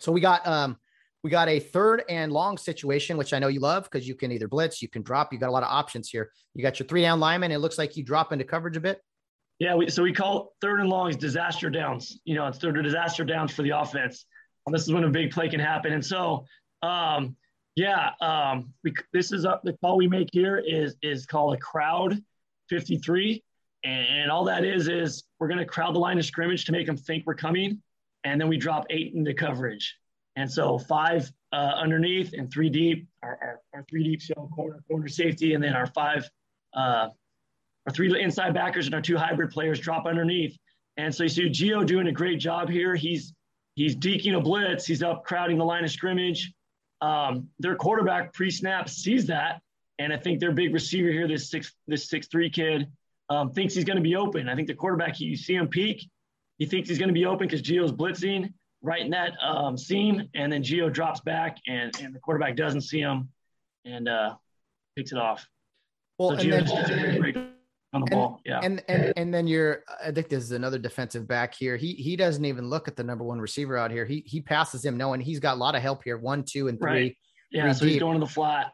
So we got um we got a third and long situation, which I know you love because you can either blitz, you can drop. You got a lot of options here. You got your three down lineman. It looks like you drop into coverage a bit. Yeah, we, so we call third and longs disaster downs. You know, it's third disaster downs for the offense. This is when a big play can happen. And so, um, yeah, um, we, this is a, the call we make here is is called a crowd 53, and, and all that is is we're going to crowd the line of scrimmage to make them think we're coming, and then we drop eight into coverage, and so five uh, underneath and three deep, our, our, our three deep show corner corner safety, and then our five, uh, our three inside backers and our two hybrid players drop underneath. And so you see Geo doing a great job here. He's He's deking a blitz. He's up crowding the line of scrimmage. Um, their quarterback pre-snap sees that, and I think their big receiver here, this six this six three kid, um, thinks he's going to be open. I think the quarterback, you see him peek, he thinks he's going to be open because Gio's blitzing right in that um, seam, and then Gio drops back, and and the quarterback doesn't see him, and uh, picks it off. Well, so Gio then, on the and, ball. Yeah. And and and then you're I think there's another defensive back here. He he doesn't even look at the number one receiver out here. He he passes him knowing he's got a lot of help here. One, two, and three. Right. Yeah, so deep. he's going to the flat.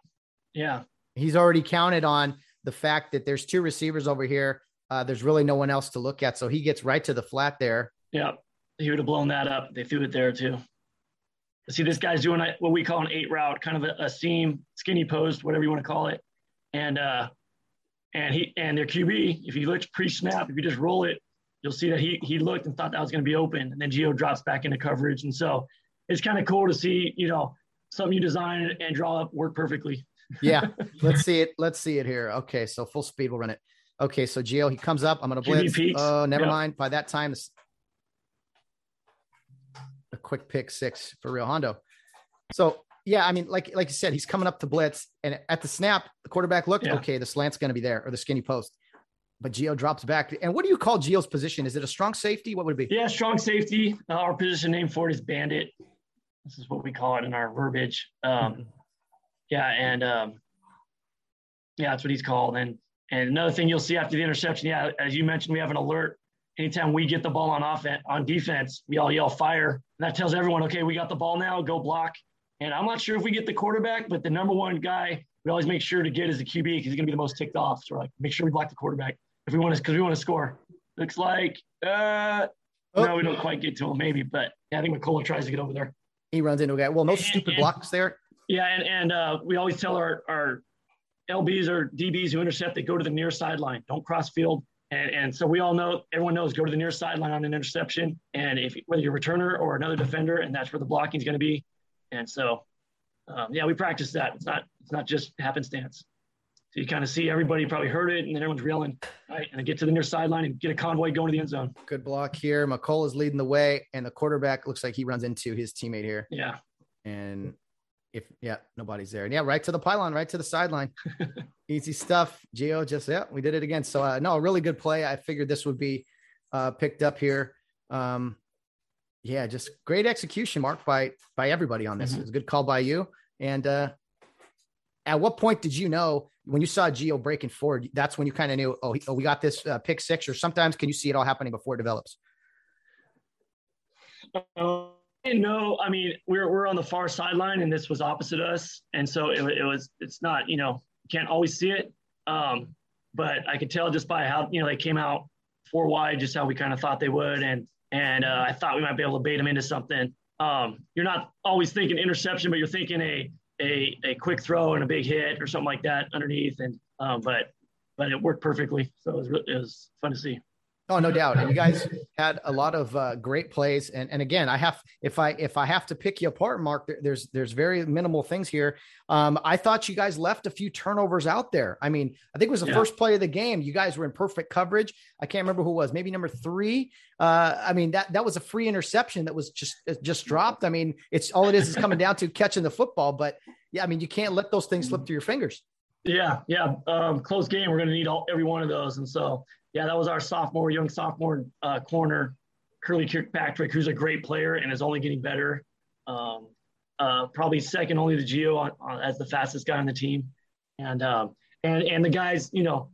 Yeah. He's already counted on the fact that there's two receivers over here. Uh, there's really no one else to look at. So he gets right to the flat there. Yeah. He would have blown that up. They threw it there too. See, this guy's doing what we call an eight route, kind of a, a seam, skinny post, whatever you want to call it. And uh, and he and their QB, if he looks pre-snap, if you just roll it, you'll see that he he looked and thought that was going to be open, and then Gio drops back into coverage, and so it's kind of cool to see, you know, something you design and draw up work perfectly. yeah, let's see it. Let's see it here. Okay, so full speed, we'll run it. Okay, so Gio, he comes up. I'm going to blitz. Oh, never yep. mind. By that time, a quick pick six for Rio Hondo. So yeah, I mean, like like you said, he's coming up to blitz, and at the snap, the quarterback looked yeah. okay. The slant's going to be there, or the skinny post. But Gio drops back. And what do you call Gio's position? Is it a strong safety? What would it be? Yeah, strong safety. Uh, our position name for it is bandit. This is what we call it in our verbiage. Um, mm-hmm. yeah, and um, yeah, that's what he's called. And and another thing you'll see after the interception, yeah, as you mentioned, we have an alert. Anytime we get the ball on offense, on defense, we all yell fire. And that tells everyone, okay, we got the ball now, go block. And I'm not sure if we get the quarterback, but the number one guy we always make sure to get is the QB because he's going to be the most ticked off. So we're like, make sure we block the quarterback if we want to, because we want to score. Looks like, uh, oh. no, we don't quite get to him, maybe, but yeah, I think McCullough tries to get over there. He runs into a guy. Well, no and, stupid and, blocks there. Yeah, and and uh, we always tell our our LBs or DBs who intercept they go to the near sideline, don't cross field. And, and so we all know, everyone knows, go to the near sideline on an interception. And if whether you're a returner or another defender, and that's where the blocking is going to be. And so, um, yeah, we practice that. It's not it's not just happenstance. So you kind of see everybody probably heard it, and then everyone's reeling, right? And they get to the near sideline and get a convoy going to the end zone. Good block here. McCall is leading the way, and the quarterback looks like he runs into his teammate here. Yeah. And if yeah, nobody's there. And yeah, right to the pylon, right to the sideline. Easy stuff. Geo just yeah, we did it again. So uh, no, a really good play. I figured this would be uh, picked up here. Um, yeah, just great execution, Mark, by by everybody on this. Mm-hmm. It was a good call by you. And uh, at what point did you know when you saw Geo breaking forward? That's when you kind of knew, oh, oh, we got this uh, pick six. Or sometimes can you see it all happening before it develops? Uh, no, I mean we're we're on the far sideline, and this was opposite us, and so it, it was. It's not, you know, can't always see it, um, but I could tell just by how you know they came out four wide, just how we kind of thought they would, and and uh, I thought we might be able to bait him into something. Um, you're not always thinking interception, but you're thinking a a a quick throw and a big hit or something like that underneath, and um, but but it worked perfectly, so it was it was fun to see. Oh, no doubt. And you guys had a lot of uh, great plays. And and again, I have if I if I have to pick you apart, Mark, there, there's there's very minimal things here. Um, I thought you guys left a few turnovers out there. I mean, I think it was the yeah. first play of the game. You guys were in perfect coverage. I can't remember who was. Maybe number three. Uh, I mean that that was a free interception that was just just dropped. I mean, it's all it is is coming down to catching the football. But yeah, I mean, you can't let those things slip through your fingers. Yeah, yeah. Um, close game. We're going to need all every one of those, and so yeah, that was our sophomore, young sophomore uh, corner, Curly Kirkpatrick, who's a great player and is only getting better. Um, uh, probably second only to on, as the fastest guy on the team, and um, and and the guys, you know,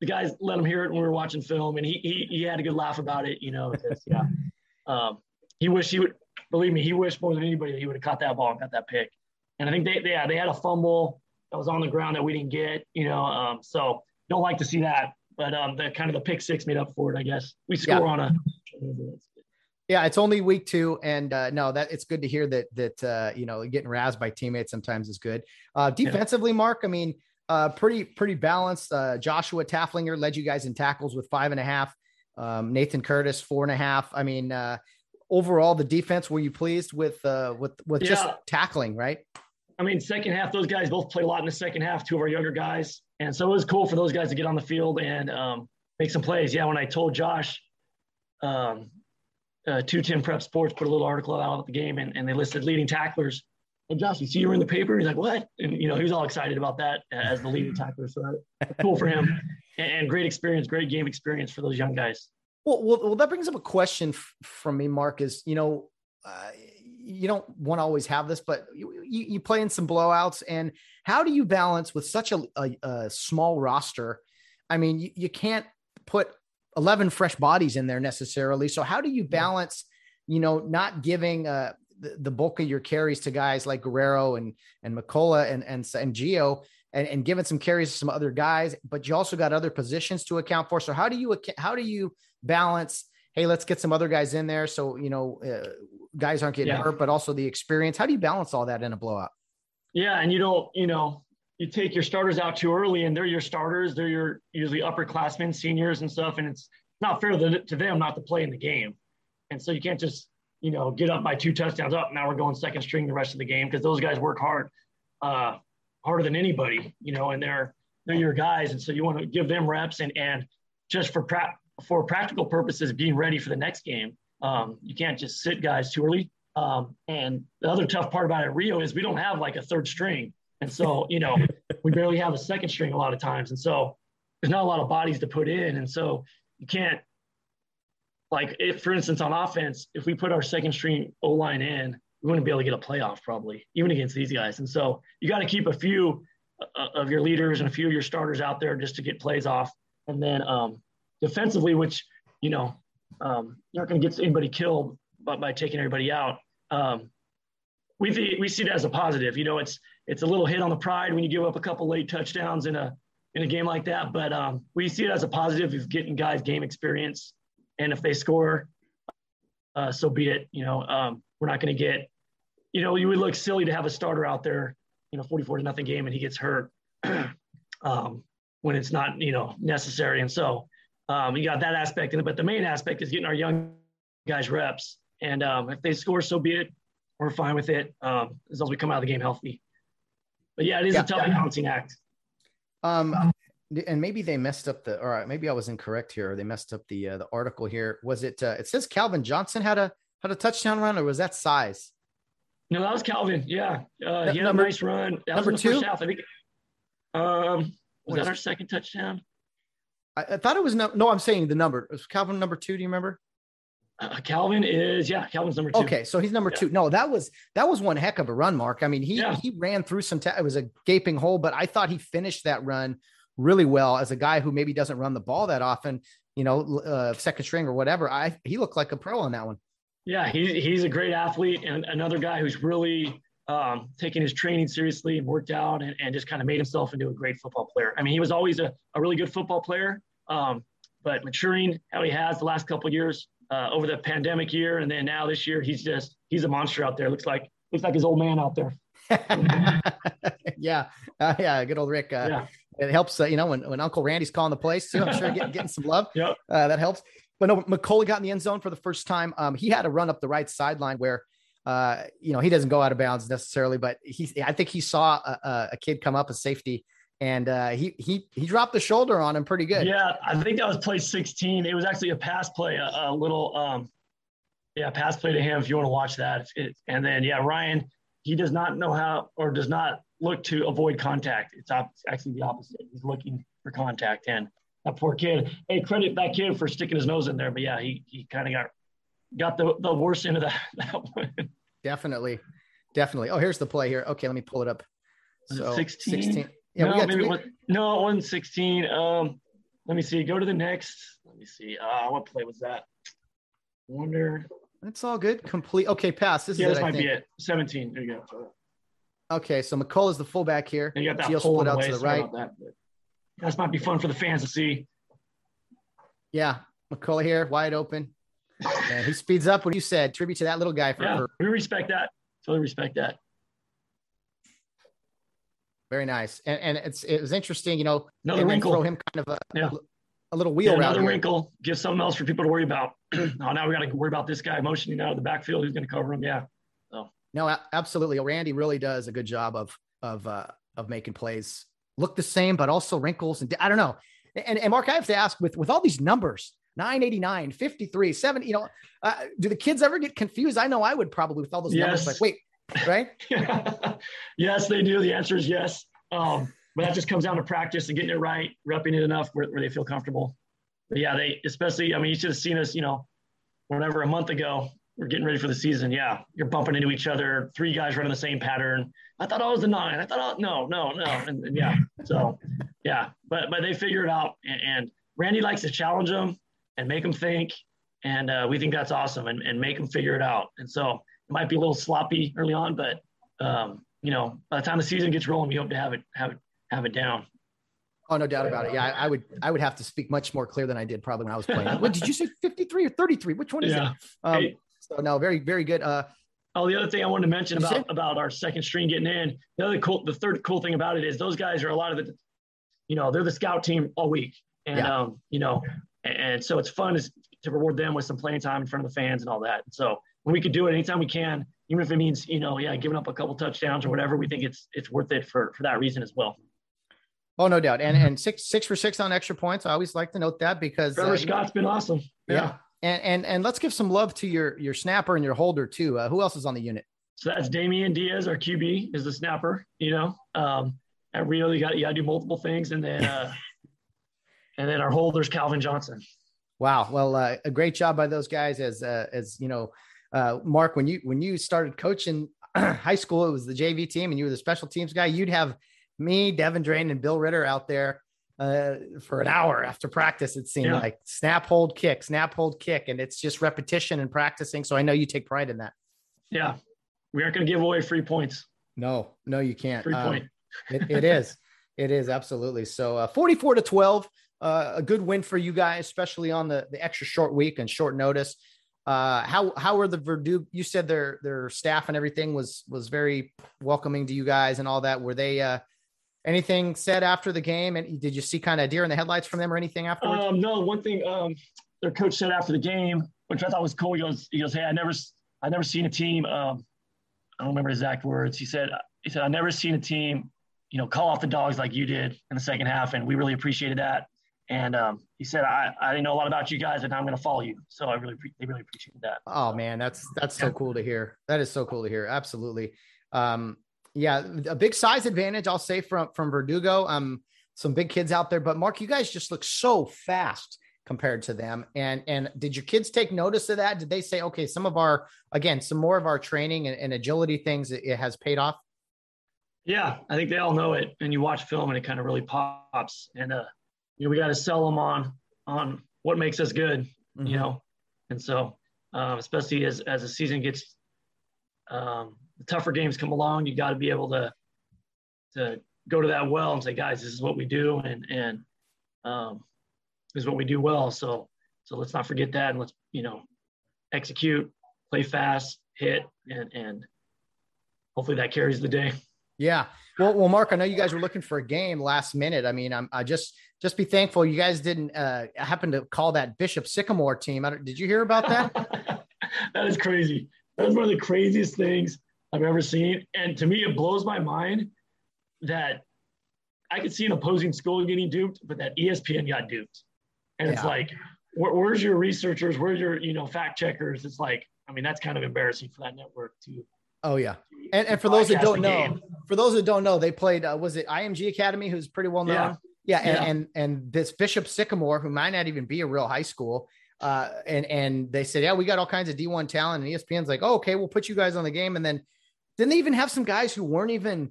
the guys let him hear it when we were watching film, and he he, he had a good laugh about it, you know. Yeah, um, he wished he would believe me. He wished more than anybody that he would have caught that ball and got that pick. And I think they, they yeah they had a fumble that was on the ground that we didn't get, you know. Um, so don't like to see that but um, the kind of the pick six made up for it, I guess. We score yeah. on a. Yeah, it's only week two, and uh, no, that it's good to hear that that uh, you know getting razzed by teammates sometimes is good. Uh, defensively, yeah. Mark, I mean, uh, pretty pretty balanced. Uh, Joshua Tafflinger led you guys in tackles with five and a half. Um, Nathan Curtis four and a half. I mean, uh, overall, the defense. Were you pleased with uh, with with yeah. just tackling? Right. I mean, second half, those guys both played a lot in the second half. Two of our younger guys, and so it was cool for those guys to get on the field and um, make some plays. Yeah, when I told Josh, um, uh, 210 Prep Sports put a little article out at the game and, and they listed leading tacklers. And Josh, you see you were in the paper? He's like, what? And, you know, he was all excited about that as the leading tackler. So that, cool for him. And, and, great experience, great game experience for those young guys. Well, well, well that brings up a question f- from me, Mark, is, you know, uh, you don't want to always have this, but you, you, play in some blowouts. And how do you balance with such a, a, a small roster? I mean, you, you, can't put 11 fresh bodies in there necessarily. So how do you balance, you know, not giving uh, the, the bulk of your carries to guys like Guerrero and and McCullough and and and Gio and, and giving some carries to some other guys, but you also got other positions to account for. So how do you how do you balance? Hey, let's get some other guys in there, so you know uh, guys aren't getting yeah. hurt, but also the experience. How do you balance all that in a blowout? Yeah, and you don't, you know, you take your starters out too early, and they're your starters. They're your usually upperclassmen, seniors, and stuff, and it's not fair to them not to play in the game. And so you can't just, you know, get up by two touchdowns up. Now we're going second string the rest of the game because those guys work hard. Uh, harder than anybody, you know, and they're they're your guys, and so you want to give them reps and and just for pra- for practical purposes, being ready for the next game. Um, you can't just sit guys too early. Um, and the other tough part about it Rio is we don't have like a third string, and so you know we barely have a second string a lot of times, and so there's not a lot of bodies to put in, and so you can't like if for instance on offense, if we put our second string O line in, we wouldn't be able to get a playoff probably, even against these guys. And so you got to keep a few uh, of your leaders and a few of your starters out there just to get plays off. And then um, defensively, which, you know, um, you're not going to get anybody killed but by taking everybody out. Um, we, we see that as a positive. You know, it's it's a little hit on the pride when you give up a couple late touchdowns in a in a game like that. But um, we see it as a positive of getting guys game experience. And if they score, uh, so be it. You know, um, we're not going to get you know, you would look silly to have a starter out there, you know, 44 to nothing game and he gets hurt um, when it's not, you know, necessary. And so um, you got that aspect in it. But the main aspect is getting our young guys reps. And um, if they score, so be it. We're fine with it um, as long as we come out of the game healthy. But yeah, it is yeah, a tough yeah. balancing act. Um, and maybe they messed up the, or maybe I was incorrect here. Or they messed up the uh, the article here. Was it? Uh, it says Calvin Johnson had a had a touchdown run, or was that size? No, that was Calvin. Yeah, uh, he had number, a nice run. That number was in the two? first half. I think. Um, was that our second touchdown? I, I, thought it was no. No, I'm saying the number. Was Calvin number two? Do you remember? Uh, Calvin is yeah. Calvin's number two. Okay, so he's number yeah. two. No, that was that was one heck of a run, Mark. I mean, he yeah. he ran through some. It was a gaping hole, but I thought he finished that run really well as a guy who maybe doesn't run the ball that often. You know, uh, second string or whatever. I he looked like a pro on that one. Yeah, he, he's a great athlete and another guy who's really um, taken his training seriously and worked out and, and just kind of made himself into a great football player. I mean, he was always a, a really good football player, um, but maturing how he has the last couple years uh, over the pandemic year and then now this year, he's just he's a monster out there. Looks like looks like his old man out there. yeah, uh, yeah, good old Rick. Uh, yeah. It helps, uh, you know, when, when Uncle Randy's calling the place too. I'm sure getting, getting some love. Yep. Uh, that helps. But no, McCullough got in the end zone for the first time. Um, he had a run up the right sideline where, uh, you know, he doesn't go out of bounds necessarily, but he, I think he saw a, a kid come up a safety and uh, he he he dropped the shoulder on him pretty good. Yeah, I think that was play 16. It was actually a pass play, a, a little, um, yeah, pass play to him. If you want to watch that, it, and then yeah, Ryan, he does not know how or does not look to avoid contact. It's op- actually the opposite. He's looking for contact, and that poor kid. Hey, credit that kid for sticking his nose in there. But yeah, he he kind of got got the the worst end of that, that one. Definitely, definitely. Oh, here's the play here. Okay, let me pull it up. So 16. 16. Yeah, no, maybe one, no, one 16. Um, let me see. Go to the next. Let me see. Uh, what play was that? Wonder. That's all good. Complete. Okay, pass. This yeah, is this might be it. 17. There you go. Okay, so McCullough is the fullback here. And you got that split out to the right. That, this might be fun for the fans to see. Yeah, McCullough here, wide open. And he speeds up when you said tribute to that little guy. For, yeah, for... we respect that. Totally respect that. Very nice. And, and it's it was interesting, you know, another wrinkle. throw him kind of a, yeah. a little wheel yeah, Another here. wrinkle. Give something else for people to worry about. oh, now we got to worry about this guy motioning out of the backfield. Who's going to cover him? Yeah. So. No, absolutely. Randy really does a good job of of uh, of making plays look the same, but also wrinkles. And I don't know. And, and Mark, I have to ask with, with all these numbers, 989, 53, 70, you know, uh, do the kids ever get confused? I know I would probably with all those yes. numbers, like, wait, right? yes, they do. The answer is yes. Um, but that just comes down to practice and getting it right, repping it enough where, where they feel comfortable. But yeah, they, especially, I mean, you should have seen us, you know, whenever a month ago, we're getting ready for the season. Yeah, you're bumping into each other. Three guys running the same pattern. I thought I was the nine. I thought, oh, no, no, no. And, and yeah, so yeah, but but they figure it out. And, and, Randy likes to challenge them and make them think. And uh, we think that's awesome and, and make them figure it out. And so it might be a little sloppy early on, but um, you know, by the time the season gets rolling, we hope to have it have it have it down. Oh, no doubt about it. Yeah, I, I, would I would have to speak much more clear than I did probably when I was playing. what did you say? 53 or 33? Which one is yeah. it? Um, hey. So no, very, very good. Uh, oh, the other thing I wanted to mention about about our second string getting in, the other cool the third cool thing about it is those guys are a lot of the you know, they're the scout team all week. And yeah. um, you know, and so it's fun to, reward them with some playing time in front of the fans and all that. So when we could do it anytime we can, even if it means, you know, yeah, giving up a couple touchdowns or whatever, we think it's it's worth it for for that reason as well. Oh, no doubt. And and six six for six on extra points. I always like to note that because Trevor uh, Scott's been awesome. Yeah. yeah. And and and let's give some love to your your snapper and your holder too. Uh, who else is on the unit? So that's Damian Diaz, our QB, is the snapper. You know, um, at Rio, you got you got to do multiple things, and then uh, and then our holders, Calvin Johnson. Wow. Well, uh, a great job by those guys. As uh, as you know, uh, Mark, when you when you started coaching high school, it was the JV team, and you were the special teams guy. You'd have me, Devin Drain, and Bill Ritter out there uh, for an hour after practice. It seemed yeah. like snap, hold, kick, snap, hold, kick, and it's just repetition and practicing. So I know you take pride in that. Yeah, we aren't going to give away free points. No, no, you can't. Free um, point. it, it is. It is absolutely. So uh, 44 to 12, uh, a good win for you guys, especially on the, the extra short week and short notice. Uh, how how are the Verdugo? You said their their staff and everything was was very welcoming to you guys and all that. Were they uh, anything said after the game? And did you see kind of deer in the headlights from them or anything afterwards? Um, no, one thing um, their coach said after the game, which I thought was cool. He goes, he goes, hey, I never, I never seen a team. Um, I don't remember exact words. He said, he said, I never seen a team, you know, call off the dogs like you did in the second half, and we really appreciated that. And um, he said, I, I didn't know a lot about you guys, and I'm going to follow you. So I really, they really appreciated that. Oh man, that's that's so cool to hear. That is so cool to hear. Absolutely. Um, yeah, a big size advantage, I'll say from from Verdugo. Um, some big kids out there, but Mark, you guys just look so fast compared to them. And and did your kids take notice of that? Did they say, okay, some of our again, some more of our training and, and agility things, it, it has paid off? Yeah, I think they all know it. And you watch film, and it kind of really pops. And uh, you know, we got to sell them on on what makes us good, mm-hmm. you know. And so, um, especially as as the season gets um, the tougher games come along, you got to be able to to go to that well and say, guys, this is what we do, and and um, this is what we do well. So so let's not forget that, and let's you know execute, play fast, hit, and and hopefully that carries the day. Yeah. Well, well, Mark, I know you guys were looking for a game last minute. I mean, I'm I just just be thankful you guys didn't uh, happen to call that Bishop Sycamore team. did you hear about that? that is crazy. That was one of the craziest things I've ever seen. And to me, it blows my mind that I could see an opposing school getting duped, but that ESPN got duped. And yeah. it's like, where, where's your researchers? Where's your, you know, fact checkers? It's like, I mean, that's kind of embarrassing for that network too. Oh yeah, and, and for those that don't know, for those that don't know, they played. Uh, was it IMG Academy, who's pretty well known? Yeah. Yeah, and, yeah. and and this Bishop Sycamore, who might not even be a real high school, uh, and and they said, yeah, we got all kinds of D1 talent, and ESPN's like, oh, okay, we'll put you guys on the game, and then didn't they even have some guys who weren't even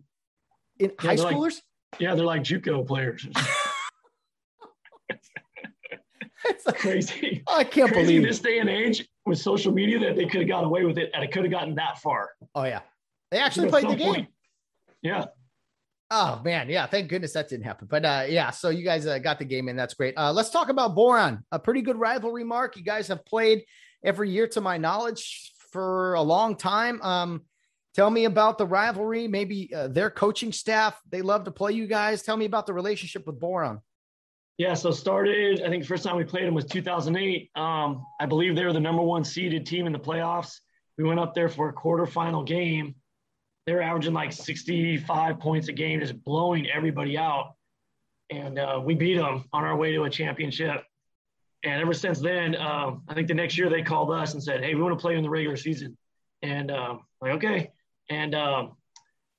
in yeah, high schoolers? Like, yeah, they're like JUCO players. it's crazy. I can't crazy believe this day and age with social media that they could have got away with it and it could have gotten that far. Oh yeah, they actually played the game. Point. Yeah. Oh man, yeah. Thank goodness that didn't happen. But uh, yeah, so you guys uh, got the game in. That's great. Uh, let's talk about Boron. A pretty good rivalry, Mark. You guys have played every year, to my knowledge, for a long time. Um, Tell me about the rivalry, maybe uh, their coaching staff. They love to play you guys. Tell me about the relationship with Boron. Yeah, so started, I think first time we played them was 2008. Um, I believe they were the number one seeded team in the playoffs. We went up there for a quarterfinal game. They were averaging like 65 points a game, just blowing everybody out. And uh, we beat them on our way to a championship. And ever since then, um, I think the next year they called us and said, hey, we want to play in the regular season. And um, like, okay and um,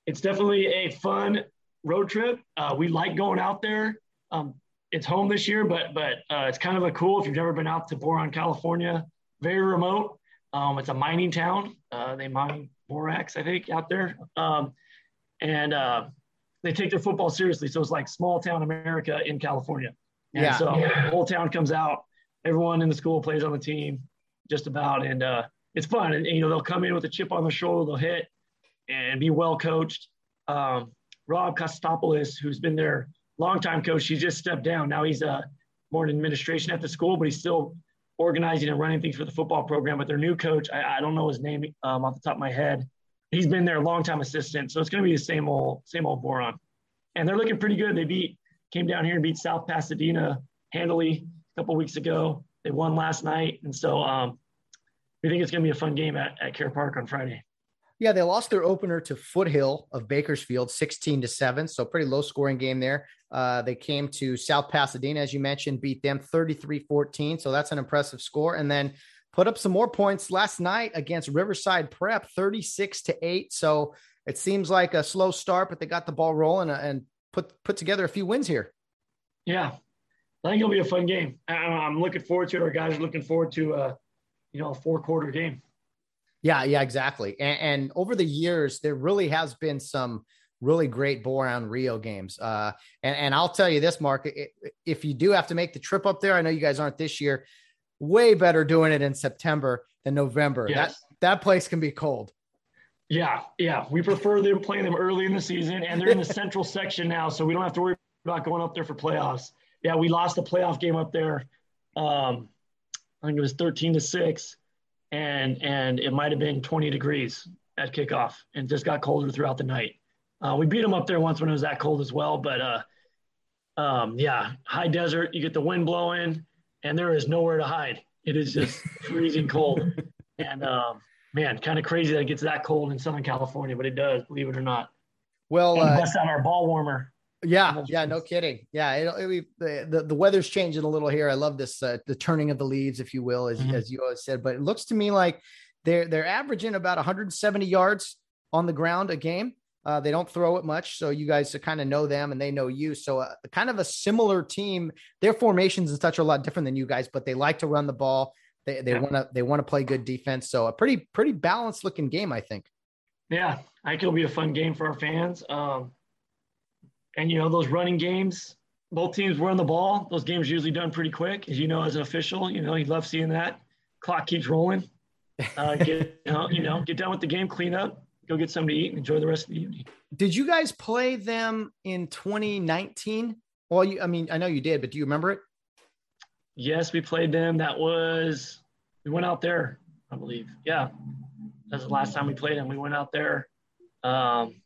it's definitely a fun road trip. Uh, we like going out there. Um, it's home this year, but but uh, it's kind of a cool if you've never been out to Boron, California. Very remote. Um, it's a mining town. Uh, they mine borax, I think, out there, um, and uh, they take their football seriously. So it's like small town America in California. And yeah. So the whole town comes out. Everyone in the school plays on the team, just about, and uh, it's fun. And, and, you know, they'll come in with a chip on the shoulder, they'll hit and be well coached. Um, Rob Kostopoulos, who's been their longtime coach, he just stepped down. Now he's uh, more in administration at the school, but he's still organizing and running things for the football program. But their new coach, I, I don't know his name um, off the top of my head. He's been their longtime assistant, so it's going to be the same old same old Boron. And they're looking pretty good. They beat came down here and beat South Pasadena handily a couple weeks ago. They won last night, and so um, we think it's going to be a fun game at, at Kerr Park on Friday. Yeah, they lost their opener to Foothill of Bakersfield, 16 to 7. So pretty low scoring game there. Uh, they came to South Pasadena, as you mentioned, beat them 33 14. So that's an impressive score. And then put up some more points last night against Riverside Prep, 36 to 8. So it seems like a slow start, but they got the ball rolling and put put together a few wins here. Yeah, I think it'll be a fun game. I'm looking forward to it. Our guys are looking forward to, uh, you know, a four quarter game. Yeah, yeah, exactly. And, and, over the years, there really has been some really great Boron Rio games. Uh, and, and I'll tell you this, Mark, if you do have to make the trip up there, I know you guys aren't this year. Way better doing it in September than November. Yes. That that place can be cold. Yeah, yeah. We prefer them playing them early in the season, and they're in the central section now, so we don't have to worry about going up there for playoffs. Yeah, we lost a playoff game up there. Um, I think it was 13 to six and and it might have been 20 degrees at kickoff and just got colder throughout the night. Uh, we beat them up there once when it was that cold as well, but uh, um, yeah, high desert, you get the wind blowing, and there is nowhere to hide. It is just freezing cold, and um, man, kind of crazy that it gets that cold in Southern California, but it does, believe it or not. Well, and uh, bust out our ball warmer yeah, yeah, no kidding. Yeah, it, it, the, the, the weather's changing a little here. I love this uh, the turning of the leaves, if you will, as, mm-hmm. as you always said. But it looks to me like they're they're averaging about 170 yards on the ground a game. Uh, they don't throw it much, so you guys kind of know them and they know you. So, uh, kind of a similar team. Their formations and such are a lot different than you guys, but they like to run the ball. They they want to they want to play good defense. So, a pretty pretty balanced looking game, I think. Yeah, I think it'll be a fun game for our fans. Um, and you know those running games, both teams run the ball. Those games usually done pretty quick, as you know, as an official. You know, you love seeing that. Clock keeps rolling. Uh, get you know, get done with the game, clean up, go get something to eat, and enjoy the rest of the evening. Did you guys play them in 2019? Well, you, I mean, I know you did, but do you remember it? Yes, we played them. That was we went out there, I believe. Yeah, that's the last time we played them. We went out there. Um,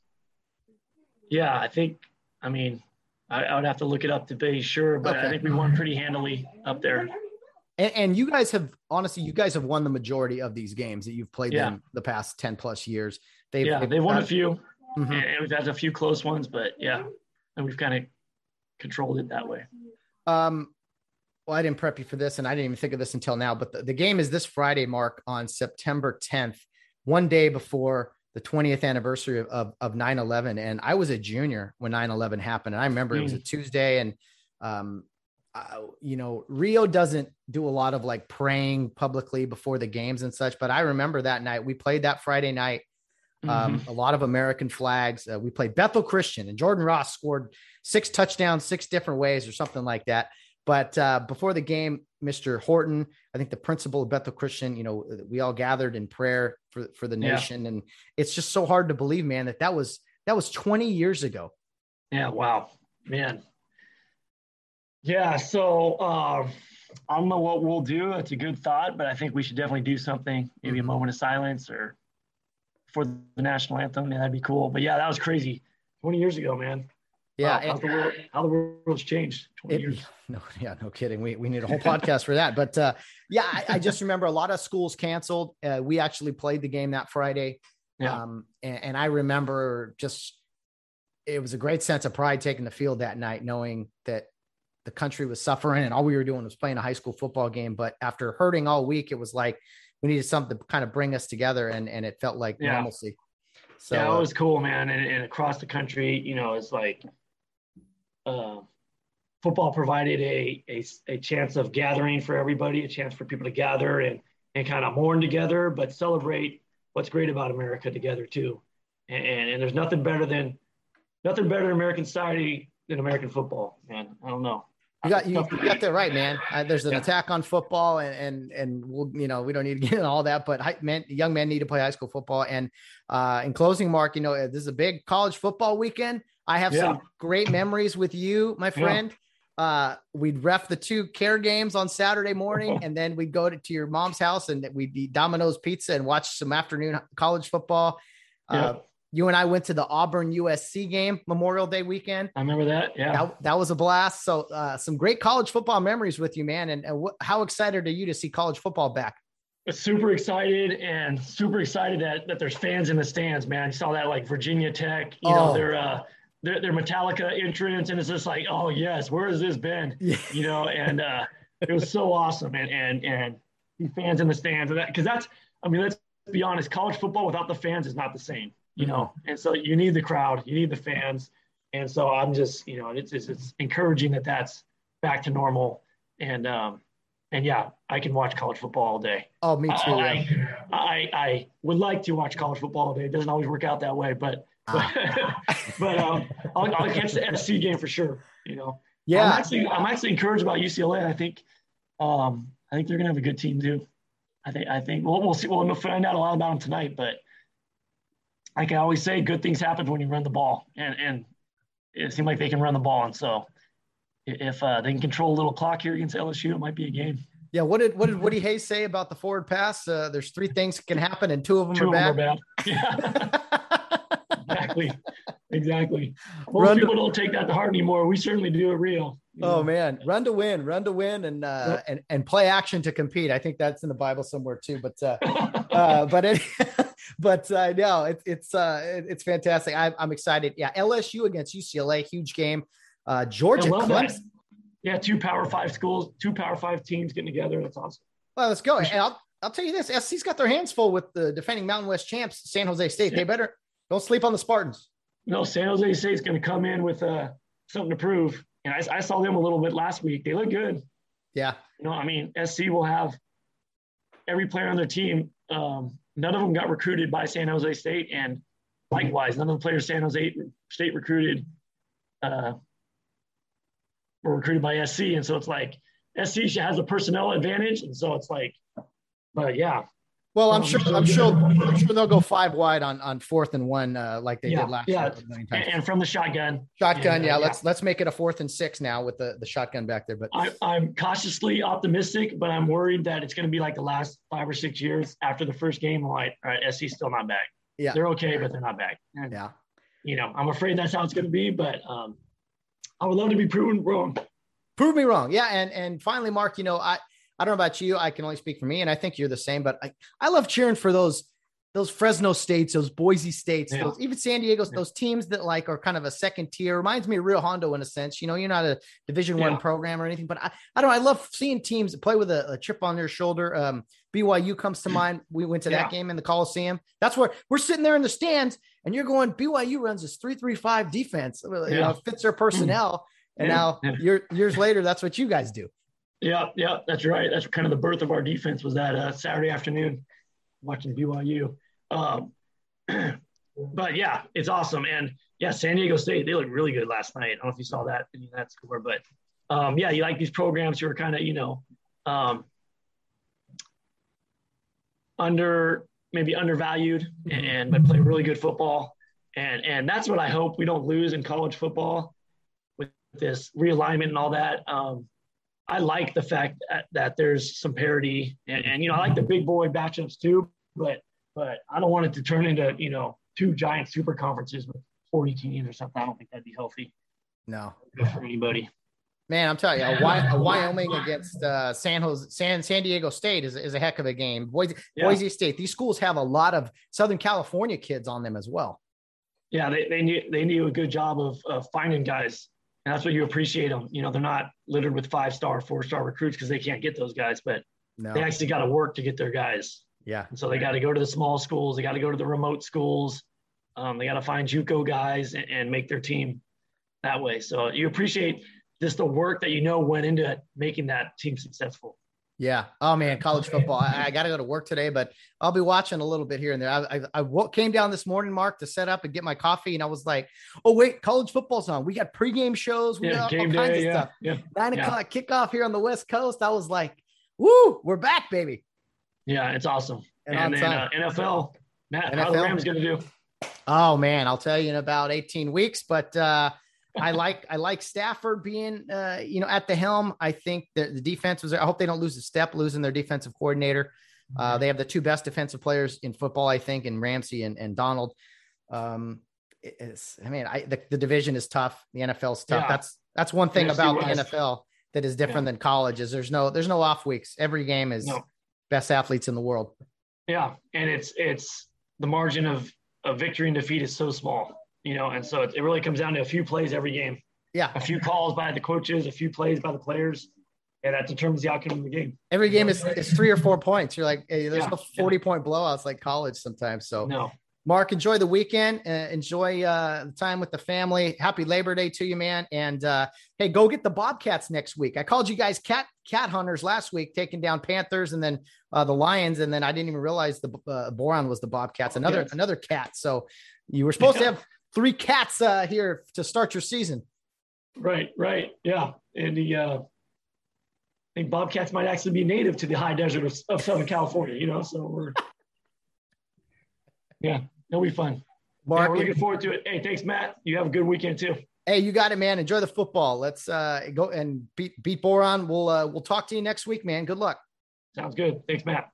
yeah, I think I mean, I, I, would have to look it up to be sure, but okay. I think we won pretty handily up there. And, and, you guys have honestly, you guys have won the majority of these games that you've played yeah. them the past ten plus years. They've, yeah, they've, they've won a few, mm-hmm. and we've had a few close ones, but yeah, and we've kind of controlled it that way. Um, well, I didn't prep you for this, and I didn't even think of this until now. But the, the game is this Friday, Mark, on September 10th, one day before the 20th anniversary of, of, 9-11 and i was a junior when 9-11 happened and i remember mm. it was a mm. tuesday and um, uh, you know rio doesn't do a lot of like praying publicly before the games and such but i remember that night we played that friday night um, mm-hmm. a lot of american flags uh, we played bethel christian and jordan ross scored six touchdowns six different ways or something like that but uh, before the game, Mr. Horton, I think the principal of Bethel Christian, you know, we all gathered in prayer for, for the nation. Yeah. And it's just so hard to believe, man, that that was, that was 20 years ago. Yeah. Wow, man. Yeah. So, uh, I don't know what we'll do. It's a good thought, but I think we should definitely do something, maybe a mm-hmm. moment of silence or for the national anthem. Yeah, that'd be cool. But yeah, that was crazy. 20 years ago, man. Yeah, how, the world, how the world's changed 20 it, years. No, yeah, no kidding. We we need a whole podcast for that. But uh, yeah, I, I, just remember a lot of schools canceled. Uh, we actually played the game that Friday, yeah. um, and, and I remember just it was a great sense of pride taking the field that night, knowing that the country was suffering and all we were doing was playing a high school football game. But after hurting all week, it was like we needed something to kind of bring us together, and and it felt like yeah. normalcy. So yeah, it was cool, man. And, and across the country, you know, it's like uh, football provided a, a, a chance of gathering for everybody, a chance for people to gather and, and kind of mourn together, but celebrate what's great about America together too. And, and, and there's nothing better than nothing better in American society than American football, man. I don't know. You got you, you got that right, man. Uh, there's an yeah. attack on football, and and and we'll you know we don't need to get into all that, but high, men, young men need to play high school football. And uh, in closing, Mark, you know this is a big college football weekend. I have yeah. some great memories with you, my friend. Yeah. Uh, we'd ref the two care games on Saturday morning, and then we'd go to, to, your mom's house and we'd eat Domino's pizza and watch some afternoon college football. Uh, you and I went to the Auburn USC game Memorial Day weekend. I remember that. Yeah, that, that was a blast. So, uh, some great college football memories with you, man. And, and wh- how excited are you to see college football back? Super excited and super excited that that there's fans in the stands, man. You saw that like Virginia Tech, you oh. know, their uh, their their Metallica entrance, and it's just like, oh yes, where has this been? Yeah. You know, and uh, it was so awesome, and and and the fans in the stands, and that because that's, I mean, let's be honest, college football without the fans is not the same you know, and so you need the crowd, you need the fans. And so I'm just, you know, it's, it's, it's encouraging that that's back to normal. And, um, and yeah, I can watch college football all day. Oh, me too. I, I, I, would like to watch college football all day. It doesn't always work out that way, but. but, um, I'll, I'll catch the SC game for sure. You know, yeah, I'm actually, I'm actually encouraged about UCLA. I think, um, I think they're going to have a good team too. I think, I think we'll, we'll see. We'll find out a lot about them tonight, but like I always say, good things happen when you run the ball, and and it seemed like they can run the ball, and so if uh, they can control a little clock here against LSU, it might be a game. Yeah, what did what did Woody Hayes say about the forward pass? Uh, there's three things can happen, and two of them two are bad. Them are bad. Yeah, exactly, exactly. Most run people to, don't take that to heart anymore. We certainly do it real. Oh know? man, run to win, run to win, and uh, yep. and and play action to compete. I think that's in the Bible somewhere too. But uh, uh, but it, but uh, no, it, it's uh, it, it's fantastic. I, I'm excited. Yeah, LSU against UCLA, huge game. Uh, Georgia, Clemson. Yeah, two Power Five schools, two Power Five teams getting together. That's awesome. Well, let's go. And I'll I'll tell you this: SC's got their hands full with the defending Mountain West champs, San Jose State. Yeah. They better don't sleep on the Spartans. No, San Jose State's going to come in with uh, something to prove. And I, I saw them a little bit last week. They look good. Yeah. You know, I mean, SC will have every player on their team um, none of them got recruited by San Jose State, and likewise, none of the players San Jose State recruited uh, were recruited by SC, and so it's like SC has a personnel advantage, and so it's like, but yeah. Well, I'm um, sure. I'm sure. I'm sure they'll go five wide on on fourth and one, uh, like they yeah, did last yeah. year. And, and from the shotgun. Shotgun, yeah, yeah. Let's let's make it a fourth and six now with the the shotgun back there. But I, I'm cautiously optimistic, but I'm worried that it's going to be like the last five or six years after the first game. Like, all right, SC's still not back. Yeah, they're okay, but they're not back. And, yeah, you know, I'm afraid that's how it's going to be, but um, I would love to be proven wrong. Prove me wrong. Yeah, and and finally, Mark, you know, I I don't know about you. I can only speak for me, and I think you're the same. But I, I love cheering for those those Fresno states, those Boise states, yeah. those even San Diego's, yeah. those teams that like are kind of a second tier. Reminds me of Rio Hondo in a sense. You know, you're not a Division One program or anything, but I, I don't. I love seeing teams play with a, a chip on their shoulder. Um, BYU comes to mind. We went to that game in the Coliseum. That's where we're sitting there in the stands, and you're going. BYU runs this three three five defense. You know, fits their personnel. And now year, years later, that's what you guys do. Yeah, yeah, that's right. That's kind of the birth of our defense was that uh, Saturday afternoon watching BYU. Um, but yeah, it's awesome. And yeah, San Diego State, they looked really good last night. I don't know if you saw that that score, but um, yeah, you like these programs who are kind of, you know, um, under maybe undervalued and but play really good football. And and that's what I hope we don't lose in college football with this realignment and all that. Um, I like the fact that, that there's some parity, and, and, you know I like the big boy matchups too, but but I don't want it to turn into you know two giant super conferences with 40 teams or something. I don't think that'd be healthy. No, for anybody. Man, I'm telling you, a, a Wyoming against uh, San Jose, San San Diego State is, is a heck of a game. Boise, yeah. Boise State. These schools have a lot of Southern California kids on them as well. Yeah, they they need they do a good job of, of finding guys and that's what you appreciate them. You know, they're not littered with five star, four star recruits because they can't get those guys, but no. they actually got to work to get their guys. Yeah. And so they got to go to the small schools. They got to go to the remote schools. Um, they got to find JUCO guys and, and, make their team that way. So you appreciate just the work that you know went into making that team successful. Yeah. Oh man, college football. I, I got to go to work today, but I'll be watching a little bit here and there. I, I, I came down this morning, Mark, to set up and get my coffee, and I was like, "Oh wait, college football's on. We got pregame shows. We yeah, got all kinds day, of yeah, stuff. Yeah, Nine o'clock kickoff here on the West Coast. I was like, "Woo, we're back, baby!" yeah, it's awesome. And And, then uh, NFL, Matt, how the Rams going to do? Oh man, I'll tell you in about 18 weeks, but uh I like I like Stafford being uh you know at the helm. I think the, the defense was I hope they don't lose a step losing their defensive coordinator. Uh they have the two best defensive players in football, I think, in Ramsey and, and Donald. Um it's I mean, I the, the division is tough. The NFL's tough. Yeah. That's that's one thing NFC about the NFL that is different than college is there's no there's no off weeks. Every game is No. best athletes in the world. Yeah, and it's it's the margin of of victory and defeat is so small, you know, and so it, it really comes down to a few plays every game, Yeah. a few calls by the coaches, a few plays by the players, and that determines the outcome of the game. Every game is, is three or four points. You're like, hey, there's Yeah, no 40 point blowouts like college sometimes. So, No, Mark, enjoy the weekend. Uh, enjoy uh, the time with the family. Happy Labor Day to you, man. And uh, hey, go get the Bobcats next week. I called you guys cat cat hunters last week, taking down Panthers and then uh, the Lions, and then I didn't even realize the uh, Boron was the Bobcats. Another Bobcats. another cat. So you were supposed to have three cats uh, here to start your season. right, right, yeah, and the uh, I think bobcats might actually be native to the high desert of, of Southern California, you know, so we're yeah, it'll be fun. Yeah, Mark, we're looking forward to it. Hey, thanks, Matt. You have a good weekend too. Hey, you got it, man. Enjoy the football. Let's uh, go and beat beat Boron. We'll uh, we'll talk to you next week, man. Good luck. Sounds good. Thanks, Matt.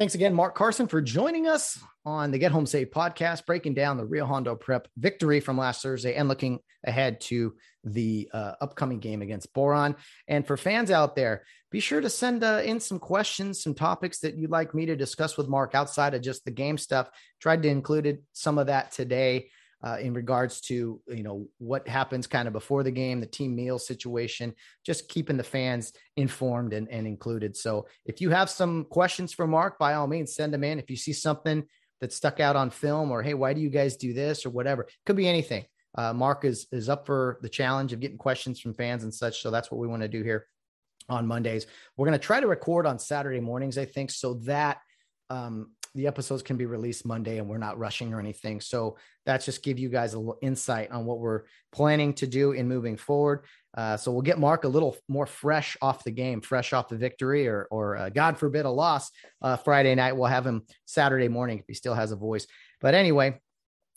Thanks again, Mark Carson, for joining us on the Get Home Safe podcast, breaking down the Rio Hondo Prep victory from last Thursday and looking ahead to the uh, upcoming game against Boron. And for fans out there, be sure to send uh, in some questions, some topics that you'd like me to discuss with Mark outside of just the game stuff. Tried to include some of that today. Uh, in regards to you know what happens kind of before the game, the team meal situation, just keeping the fans informed and, and included. So if you have some questions for Mark, by all means, send them in. If you see something that stuck out on film, or hey, why do you guys do this, or whatever, could be anything. Uh, Mark is is up for the challenge of getting questions from fans and such. So that's what we want to do here on Mondays. We're going to try to record on Saturday mornings, I think, so that um, the episodes can be released Monday and we're not rushing or anything. So that's just give you guys a little insight on what we're planning to do in moving forward. Uh, so we'll get Mark a little more fresh off the game, fresh off the victory, or or uh, God forbid a loss uh, Friday night. We'll have him Saturday morning if he still has a voice. But anyway,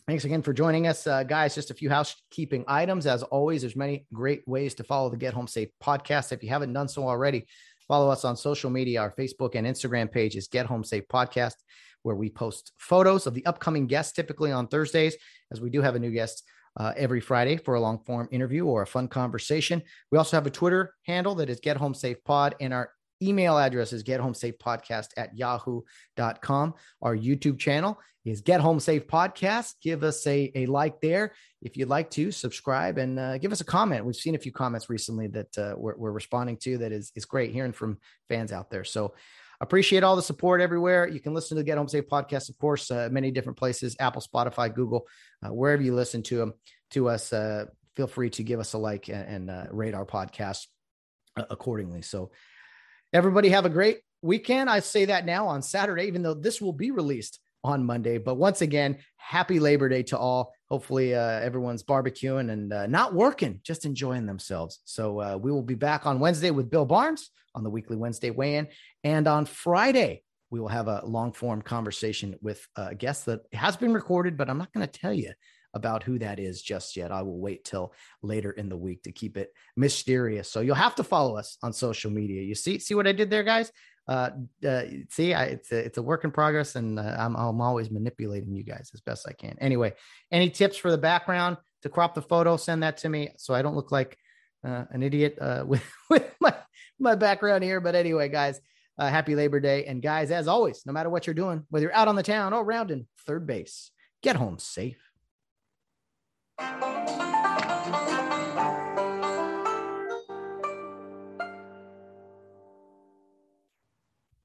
thanks again for joining us, uh, guys. Just a few housekeeping items. As always, there's many great ways to follow the Get Home Safe podcast. If you haven't done so already, follow us on social media. Our Facebook and Instagram page is Get Home Safe Podcast, where we post photos of the upcoming guests, typically on Thursdays, as we do have a new guest uh, every Friday for a long form interview or a fun conversation. We also have a Twitter handle that is Get Home Safe Pod, and our email address is gethomesafepodcast Home Safe Podcast at yahoo.com. Our YouTube channel is Get Home Safe Podcast. Give us a, a like there if you'd like to subscribe and uh, give us a comment. We've seen a few comments recently that uh, we're, we're responding to that is, is great hearing from fans out there. So appreciate all the support everywhere. You can listen to the Get Home Safe podcast, of course, uh, many different places, Apple, Spotify, Google, uh, wherever you listen to them to us. Uh, feel free to give us a like and, and uh, rate our podcast accordingly. So everybody have a great weekend. I say that now on Saturday, even though this will be released on Monday. But once again, happy Labor Day to all. Hopefully, uh, everyone's barbecuing and uh, not working, just enjoying themselves. So uh, we will be back on Wednesday with Bill Barnes on the weekly Wednesday weigh in. And on Friday, we will have a long form conversation with a guest that has been recorded, but I'm not going to tell you about who that is just yet. I will wait till later in the week to keep it mysterious. So you'll have to follow us on social media. You see, see what I did there, guys? Uh, uh see, I, it's a, it's a work in progress, and uh, I'm I'm always manipulating you guys as best I can. Anyway, any tips for the background to crop the photo? Send that to me so I don't look like uh, an idiot uh, with with my my background here. But anyway, guys, uh, happy Labor Day, and guys, as always, no matter what you're doing, whether you're out on the town or around in third base, get home safe. Thank you.